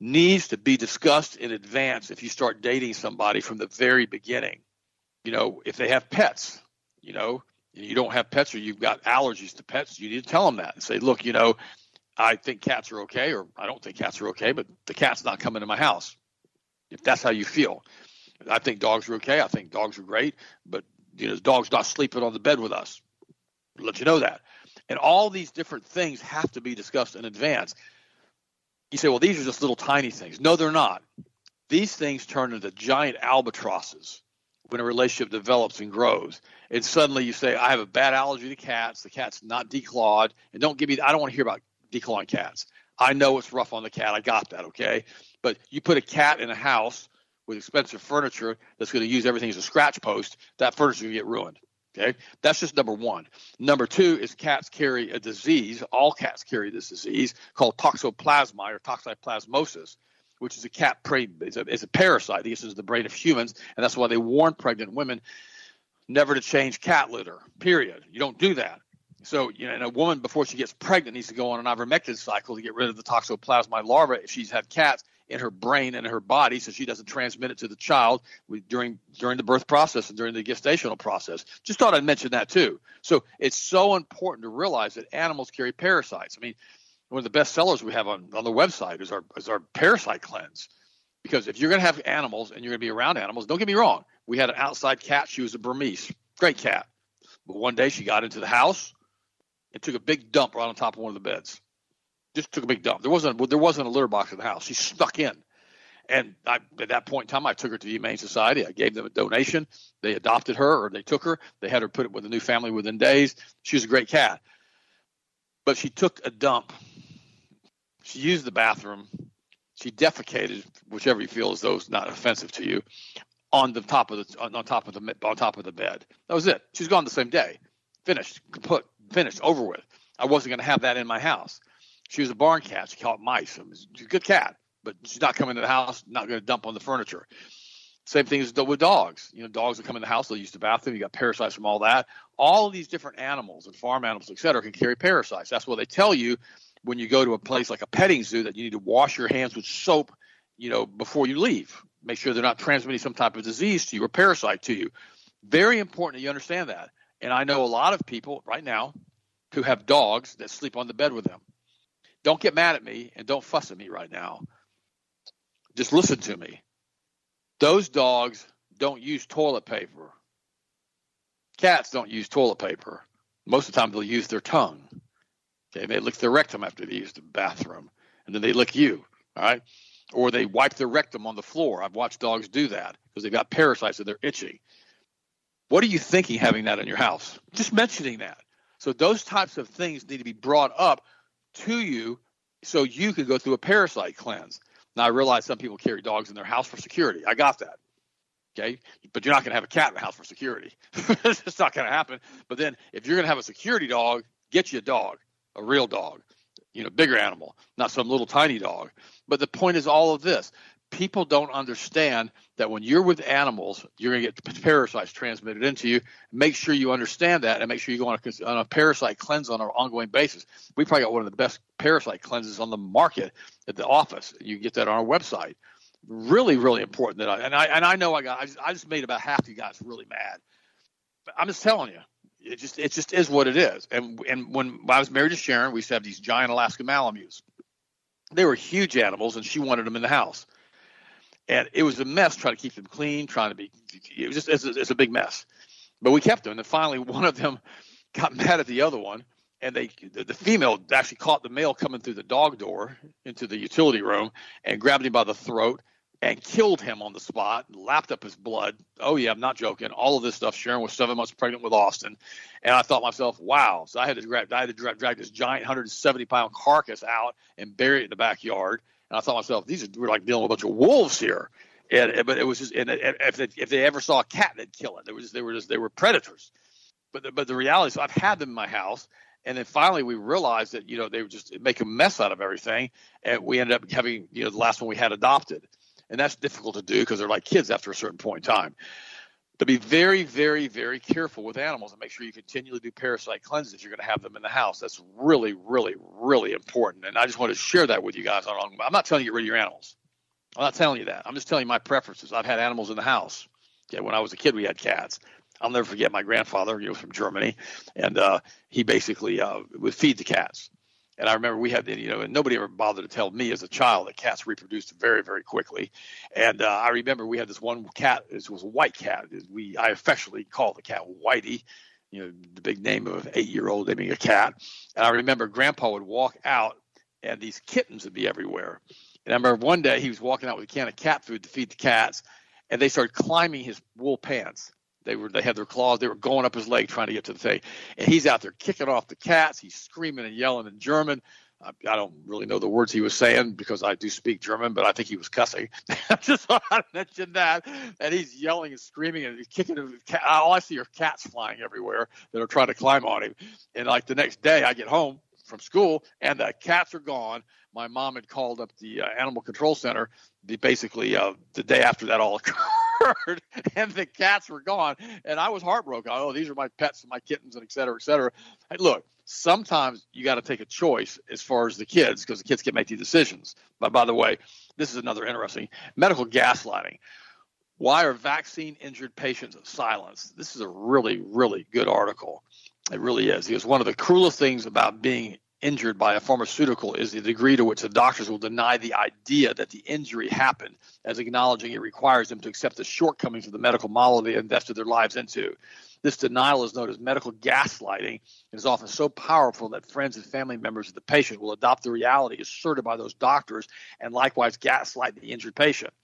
needs to be discussed in advance if you start dating somebody from the very beginning. You know, if they have pets, you know, you don't have pets or you've got allergies to pets, you need to tell them that and say, look, you know, I think cats are okay, or I don't think cats are okay, but the cat's not coming to my house. If that's how you feel, I think dogs are okay. I think dogs are great, but you know, the dog's not sleeping on the bed with us. I'll let you know that. And all these different things have to be discussed in advance you say, well, these are just little tiny things. No, they're not. These things turn into giant albatrosses when a relationship develops and grows. And suddenly you say, I have a bad allergy to cats. The cat's not declawed. And don't give me, I don't want to hear about declawing cats. I know it's rough on the cat. I got that, okay? But you put a cat in a house with expensive furniture that's going to use everything as a scratch post, that furniture to get ruined. Okay, that's just number one. Number two is cats carry a disease. All cats carry this disease called toxoplasma or toxoplasmosis, which is a cat prey. It's a, it's a parasite. This is the brain of humans, and that's why they warn pregnant women never to change cat litter. Period. You don't do that. So, you know, a woman before she gets pregnant needs to go on an ivermectin cycle to get rid of the toxoplasma larvae if she's had cats. In her brain and her body so she doesn't transmit it to the child during during the birth process and during the gestational process. Just thought I'd mention that too. So it's so important to realize that animals carry parasites. I mean, one of the best sellers we have on, on the website is our is our parasite cleanse. Because if you're going to have animals and you're going to be around animals, don't get me wrong. We had an outside cat. She was a Burmese, great cat. But one day she got into the house and took a big dump right on top of one of the beds just took a big dump. There wasn't there wasn't a litter box in the house. She snuck in, and I, at that point in time, I took her to the Humane Society. I gave them a donation. They adopted her, or they took her. They had her put it with a new family within days. She was a great cat, but she took a dump. She used the bathroom. She defecated, whichever you feel as though it's not offensive to you, on the top of the on, top of the on top of the bed. That was it. She's gone the same day. Finished. Put finished. Over with. I wasn't going to have that in my house. She was a barn cat. She caught mice. She's a good cat, but she's not coming to the house, not going to dump on the furniture. Same thing as with dogs. You know, dogs that come in the house, they'll use the bathroom. You got parasites from all that. All of these different animals and farm animals, et cetera, can carry parasites. That's what they tell you when you go to a place like a petting zoo that you need to wash your hands with soap, you know, before you leave. Make sure they're not transmitting some type of disease to you or parasite to you. Very important that you understand that. And I know a lot of people right now who have dogs that sleep on the bed with them. Don't get mad at me and don't fuss at me right now. Just listen to me. Those dogs don't use toilet paper. Cats don't use toilet paper. Most of the time, they'll use their tongue. Okay, they lick their rectum after they use the bathroom, and then they lick you. All right, or they wipe their rectum on the floor. I've watched dogs do that because they've got parasites and they're itching. What are you thinking having that in your house? Just mentioning that. So those types of things need to be brought up to you so you could go through a parasite cleanse. Now I realize some people carry dogs in their house for security. I got that. Okay. But you're not going to have a cat in the house for security. it's not going to happen. But then if you're going to have a security dog, get you a dog, a real dog, you know, bigger animal, not some little tiny dog. But the point is all of this people don't understand that when you're with animals, you're going to get parasites transmitted into you. Make sure you understand that and make sure you go on a, on a parasite cleanse on an ongoing basis. We probably got one of the best parasite cleanses on the market at the office. You get that on our website. Really, really important that I and I and I know I got I just, I just made about half you guys really mad. But I'm just telling you, it just it just is what it is. And and when I was married to Sharon, we used to have these giant Alaska Malamutes. They were huge animals, and she wanted them in the house and it was a mess trying to keep them clean, trying to be. It was just it's a, it's a big mess, but we kept them. And then finally, one of them got mad at the other one, and they the, female actually caught the male coming through the dog door into the utility room and grabbed him by the throat and killed him on the spot, lapped up his blood. Oh yeah, I'm not joking. All of this stuff. Sharon was seven months pregnant with Austin, and I thought myself, wow. So I had to grab, I had to drag, drag this giant 170 pound carcass out and bury it in the backyard. And I thought myself, these are we're like dealing with a bunch of wolves here. And but it was just and if they, if they ever saw a cat, they'd kill it. They were just they were just they were predators. But the, but the reality is, I've had them in my house, and then finally we realized that you know they would just make a mess out of everything, and we ended up having you know the last one we had adopted, and that's difficult to do because they're like kids after a certain point in time to be very, very, very careful with animals and make sure you continually do parasite cleanses you're going to have them in the house. That's really, really, really important. And I just want to share that with you guys. I'm not telling you to get rid of your animals. I'm not telling you that. I'm just telling you my preferences. I've had animals in the house. Okay, when I was a kid, we had cats. I'll never forget my grandfather, He was from Germany, and uh, he basically uh, would feed the cats. And I remember we had, you know, and nobody ever bothered to tell me as a child that cats reproduced very, very quickly. And uh, I remember we had this one cat. This was a white cat. We I affectionately called the cat Whitey, you know, the big name of an eight-year-old naming a cat. And I remember Grandpa would walk out, and these kittens would be everywhere. And I remember one day he was walking out with a can of cat food to feed the cats, and they started climbing his wool pants. They were they had their claws. They were going up his leg trying to get to the thing, and he's out there kicking off the cats. He's screaming and yelling in German. I, I don't really know the words he was saying because I do speak German, but I think he was cussing. Just thought I'd mention that. And he's yelling and screaming and he's kicking. All I see are cats flying everywhere that are trying to climb on him. And like the next day, I get home from school and the cats are gone. My mom had called up the uh, animal control center the, basically uh, the day after that all occurred, and the cats were gone, and I was heartbroken. Oh, these are my pets and my kittens, and et cetera, et cetera. Hey, look, sometimes you got to take a choice as far as the kids because the kids can make the decisions. But by the way, This is another interesting medical gaslighting. Why are vaccine injured patients silenced? This is a really, really good article. It really is. Because one of the cruelest things about being injured by a pharmaceutical is the degree to which the doctors will deny the idea that the injury happened, as acknowledging it requires them to accept the shortcomings of the medical model they invested their lives into. This denial is known as medical gaslighting and is often so powerful that friends and family members of the patient will adopt the reality asserted by those doctors and likewise gaslight the injured patient.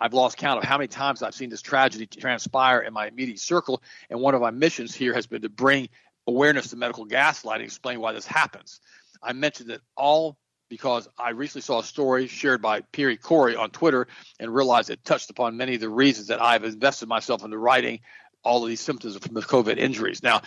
I've lost count of how many times I've seen this tragedy transpire in my immediate circle, and one of my missions here has been to bring awareness to medical gaslighting, explain why this happens. I mentioned it all because I recently saw a story shared by Pierre Kory on Twitter and realized it touched upon many of the reasons that I've invested myself into writing all of these symptoms from the COVID injuries. Now,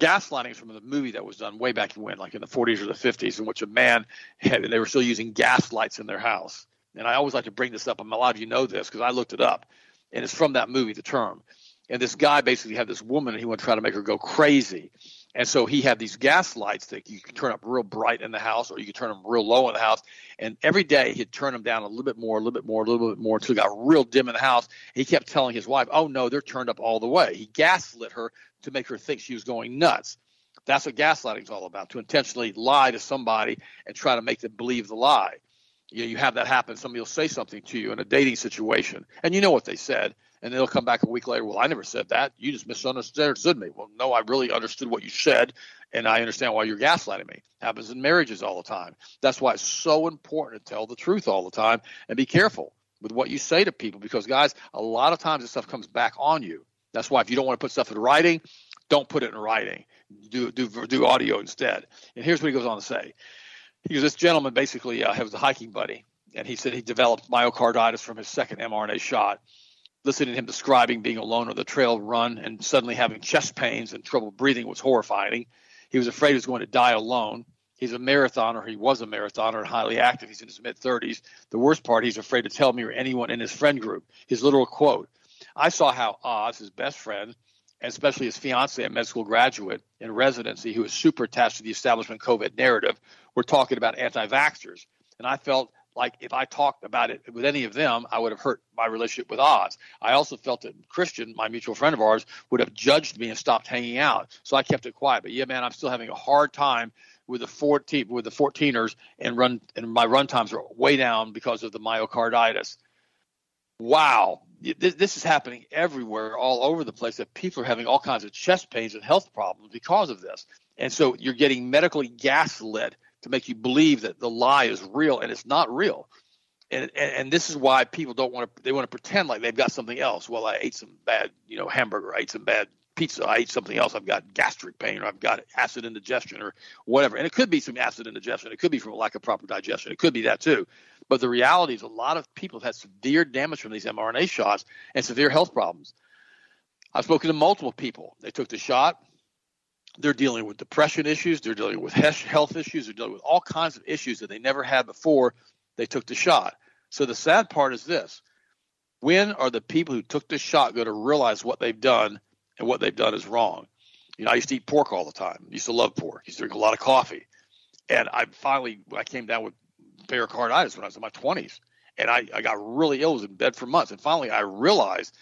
gaslighting is from the movie that was done way back when, like in the 40s or the 50s, in which a man had, they were still using gas lights in their house. And I always like to bring this up, a lot of you know this because I looked it up, and it's from that movie, the term. And this guy basically had this woman, and he wanted to try to make her go crazy. And so he had these gas lights that you can turn up real bright in the house, or you could turn them real low in the house. And every day he'd turn them down a little bit more, a little bit more, a little bit more until it got real dim in the house. He kept telling his wife, "Oh no, they're turned up all the way." He gaslit her to make her think she was going nuts. That's what gaslighting is all about: to intentionally lie to somebody and try to make them believe the lie. You know, you have that happen. Somebody will say something to you in a dating situation, and you know what they said and they'll come back a week later. Well, I never said that. You just misunderstood me. Well, no, I really understood what you said, and I understand why you're gaslighting me. Happens in marriages all the time. That's why it's so important to tell the truth all the time and be careful with what you say to people because, guys, a lot of times this stuff comes back on you. That's why if you don't want to put stuff in writing, don't put it in writing. Do do do audio instead. And here's what he goes on to say. He goes, this gentleman basically uh, was a hiking buddy, and he said he developed myocarditis from his second mRNA shot listening to him describing being alone on the trail run and suddenly having chest pains and trouble breathing was horrifying. He was afraid he was going to die alone. He's a marathoner. He was a marathoner and highly active. He's in his mid 30s. The worst part, he's afraid to tell me or anyone in his friend group. His literal quote I saw how Oz, his best friend, and especially his fiance, a med school graduate in residency who was super attached to the establishment COVID narrative, were talking about anti vaxxers. And I felt like if I talked about it with any of them, I would have hurt my relationship with Oz. I also felt that Christian, my mutual friend of ours, would have judged me and stopped hanging out. So I kept it quiet. But yeah, man, I'm still having a hard time with the 14 with the 14ers and run and my run times are way down because of the myocarditis. Wow, this, this is happening everywhere, all over the place. That people are having all kinds of chest pains and health problems because of this. And so you're getting medically gaslit to make you believe that the lie is real and it's not real. And, and, and this is why people don't want to they want to pretend like they've got something else. Well, I ate some bad, you know, hamburger, I ate some bad pizza, I ate something else, I've got gastric pain or I've got acid indigestion or whatever. And it could be some acid indigestion. It could be from a lack of proper digestion. It could be that too. But the reality is a lot of people have had severe damage from these mRNA shots and severe health problems. I've spoken to multiple people. They took the shot, they're dealing with depression issues, they're dealing with health issues, they're dealing with all kinds of issues that they never had before they took the shot. So the sad part is this when are the people who took the shot going to realize what they've done and what they've done is wrong? You know, I used to eat pork all the time. I used to love pork. I used to drink a lot of coffee. And I finally, I came down with pericarditis when I was in my 20s. And I, I got really ill, I was in bed for months. And finally, I realized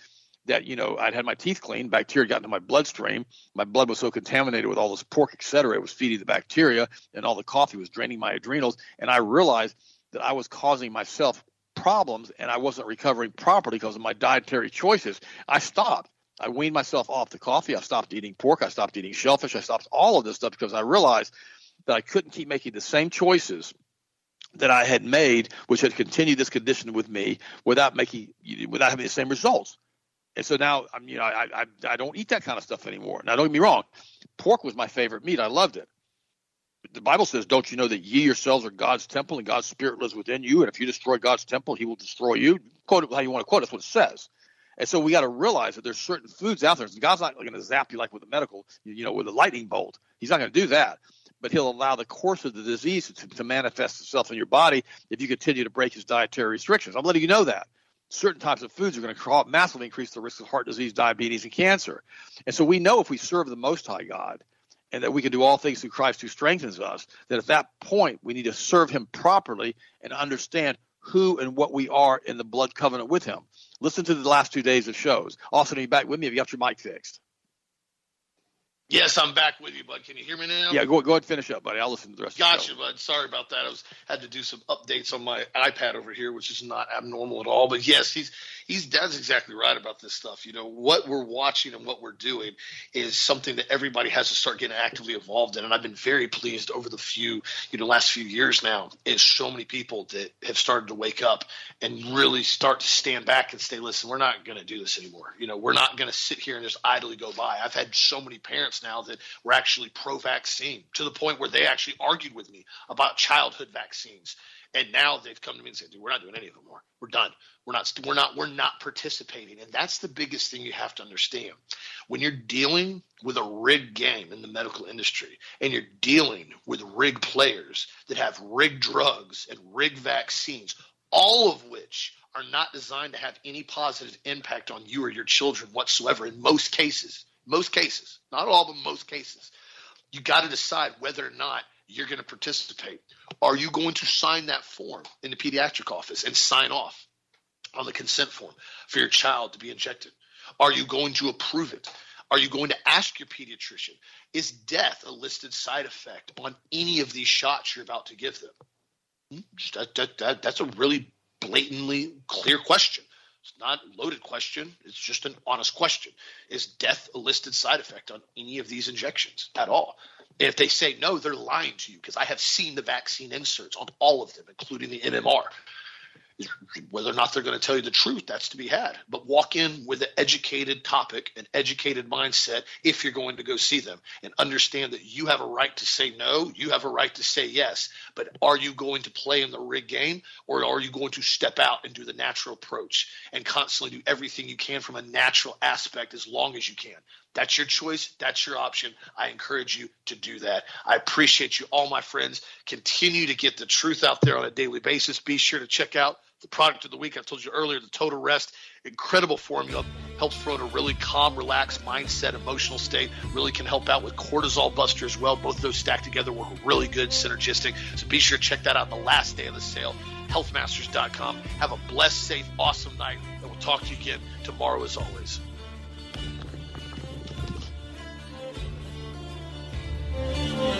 that you know I'd had my teeth cleaned, bacteria got into my bloodstream. My blood was so contaminated with all this pork, et cetera, it was feeding the bacteria, and all the coffee was draining my adrenals. And I realized that I was causing myself problems, and I wasn't recovering properly because of my dietary choices. I stopped. I weaned myself off the coffee. I stopped eating pork. I stopped eating shellfish. I stopped all of this stuff because I realized that I couldn't keep making the same choices that I had made, which had continued this condition with me without making without having the same results. And so now I'm, you know, I, I, I don't eat that kind of stuff anymore. Now, don't get me wrong, pork was my favorite meat. I loved it. The Bible says, "Don't you know that ye yourselves are God's temple, and God's Spirit lives within you? And if you destroy God's temple, He will destroy you." Quote it how you want to quote. That's what it says. And so we got to realize that there's certain foods out there. God's not going to zap you like with a medical, you know, with a lightning bolt. He's not going to do that. But He'll allow the course of the disease to, to manifest itself in your body if you continue to break His dietary restrictions. I'm letting you know that certain types of foods are going to massively increase the risk of heart disease, diabetes, and cancer. And so we know if we serve the Most High God and that we can do all things through Christ who strengthens us, that at that point we need to serve Him properly and understand who and what we are in the blood covenant with him. Listen to the last two days of shows. Austin, are you back with me? Have you got your mic fixed? Yes, I'm back with you, bud. Can you hear me now? Yeah, go, go ahead and finish up, buddy. I'll listen to the rest gotcha, of the show. bud. Sorry about that. I was had to do some updates on my iPad over here, which is not abnormal at all. But yes, he's he's that's exactly right about this stuff. You know, what we're watching and what we're doing is something that everybody has to start getting actively involved in. And I've been very pleased over the few, you know, last few years now is so many people that have started to wake up and really start to stand back and say, listen, we're not going to do this anymore. You know, we're not going to sit here and just idly go by. I've had so many parents now that were actually pro vaccine to the point where they actually argued with me about childhood vaccines. And now they've come to me and said, dude, we're not doing any of them more. We're done. We're not, we're not, we're not participating. And that's the biggest thing you have to understand. When you're dealing with a rigged game in the medical industry and you're dealing with rigged players that have rigged drugs and rigged vaccines, all of which are not designed to have any positive impact on you or your children whatsoever in most cases, most cases, not all, but most cases. You got to decide whether or not you're going to participate. Are you going to sign that form in the pediatric office and sign off on the consent form for your child to be injected? Are you going to approve it? Are you going to ask your pediatrician, is death a listed side effect on any of these shots you're about to give them? Hmm, that, that, that, that's a really blatantly clear question. It's not a loaded question. It's just an honest question. Is death a listed side effect on any of these injections at all? And if they say no, they're lying to you because I have seen the vaccine inserts on all of them, including the MMR. Whether or not they're going to tell you the truth, that's to be had. But walk in with an educated topic, an educated mindset if you're going to go see them and understand that you have a right to say no, you have a right to say yes. But are you going to play in the rig game or are you going to step out and do the natural approach and constantly do everything you can from a natural aspect as long as you can? That's your choice. That's your option. I encourage you to do that. I appreciate you, all my friends. Continue to get the truth out there on a daily basis. Be sure to check out the product of the week. I told you earlier, the Total Rest, incredible formula, helps promote a really calm, relaxed mindset, emotional state. Really can help out with cortisol buster as well. Both those stacked together work really good, synergistic. So be sure to check that out the last day of the sale. Healthmasters.com. Have a blessed, safe, awesome night, and we'll talk to you again tomorrow as always. Yeah.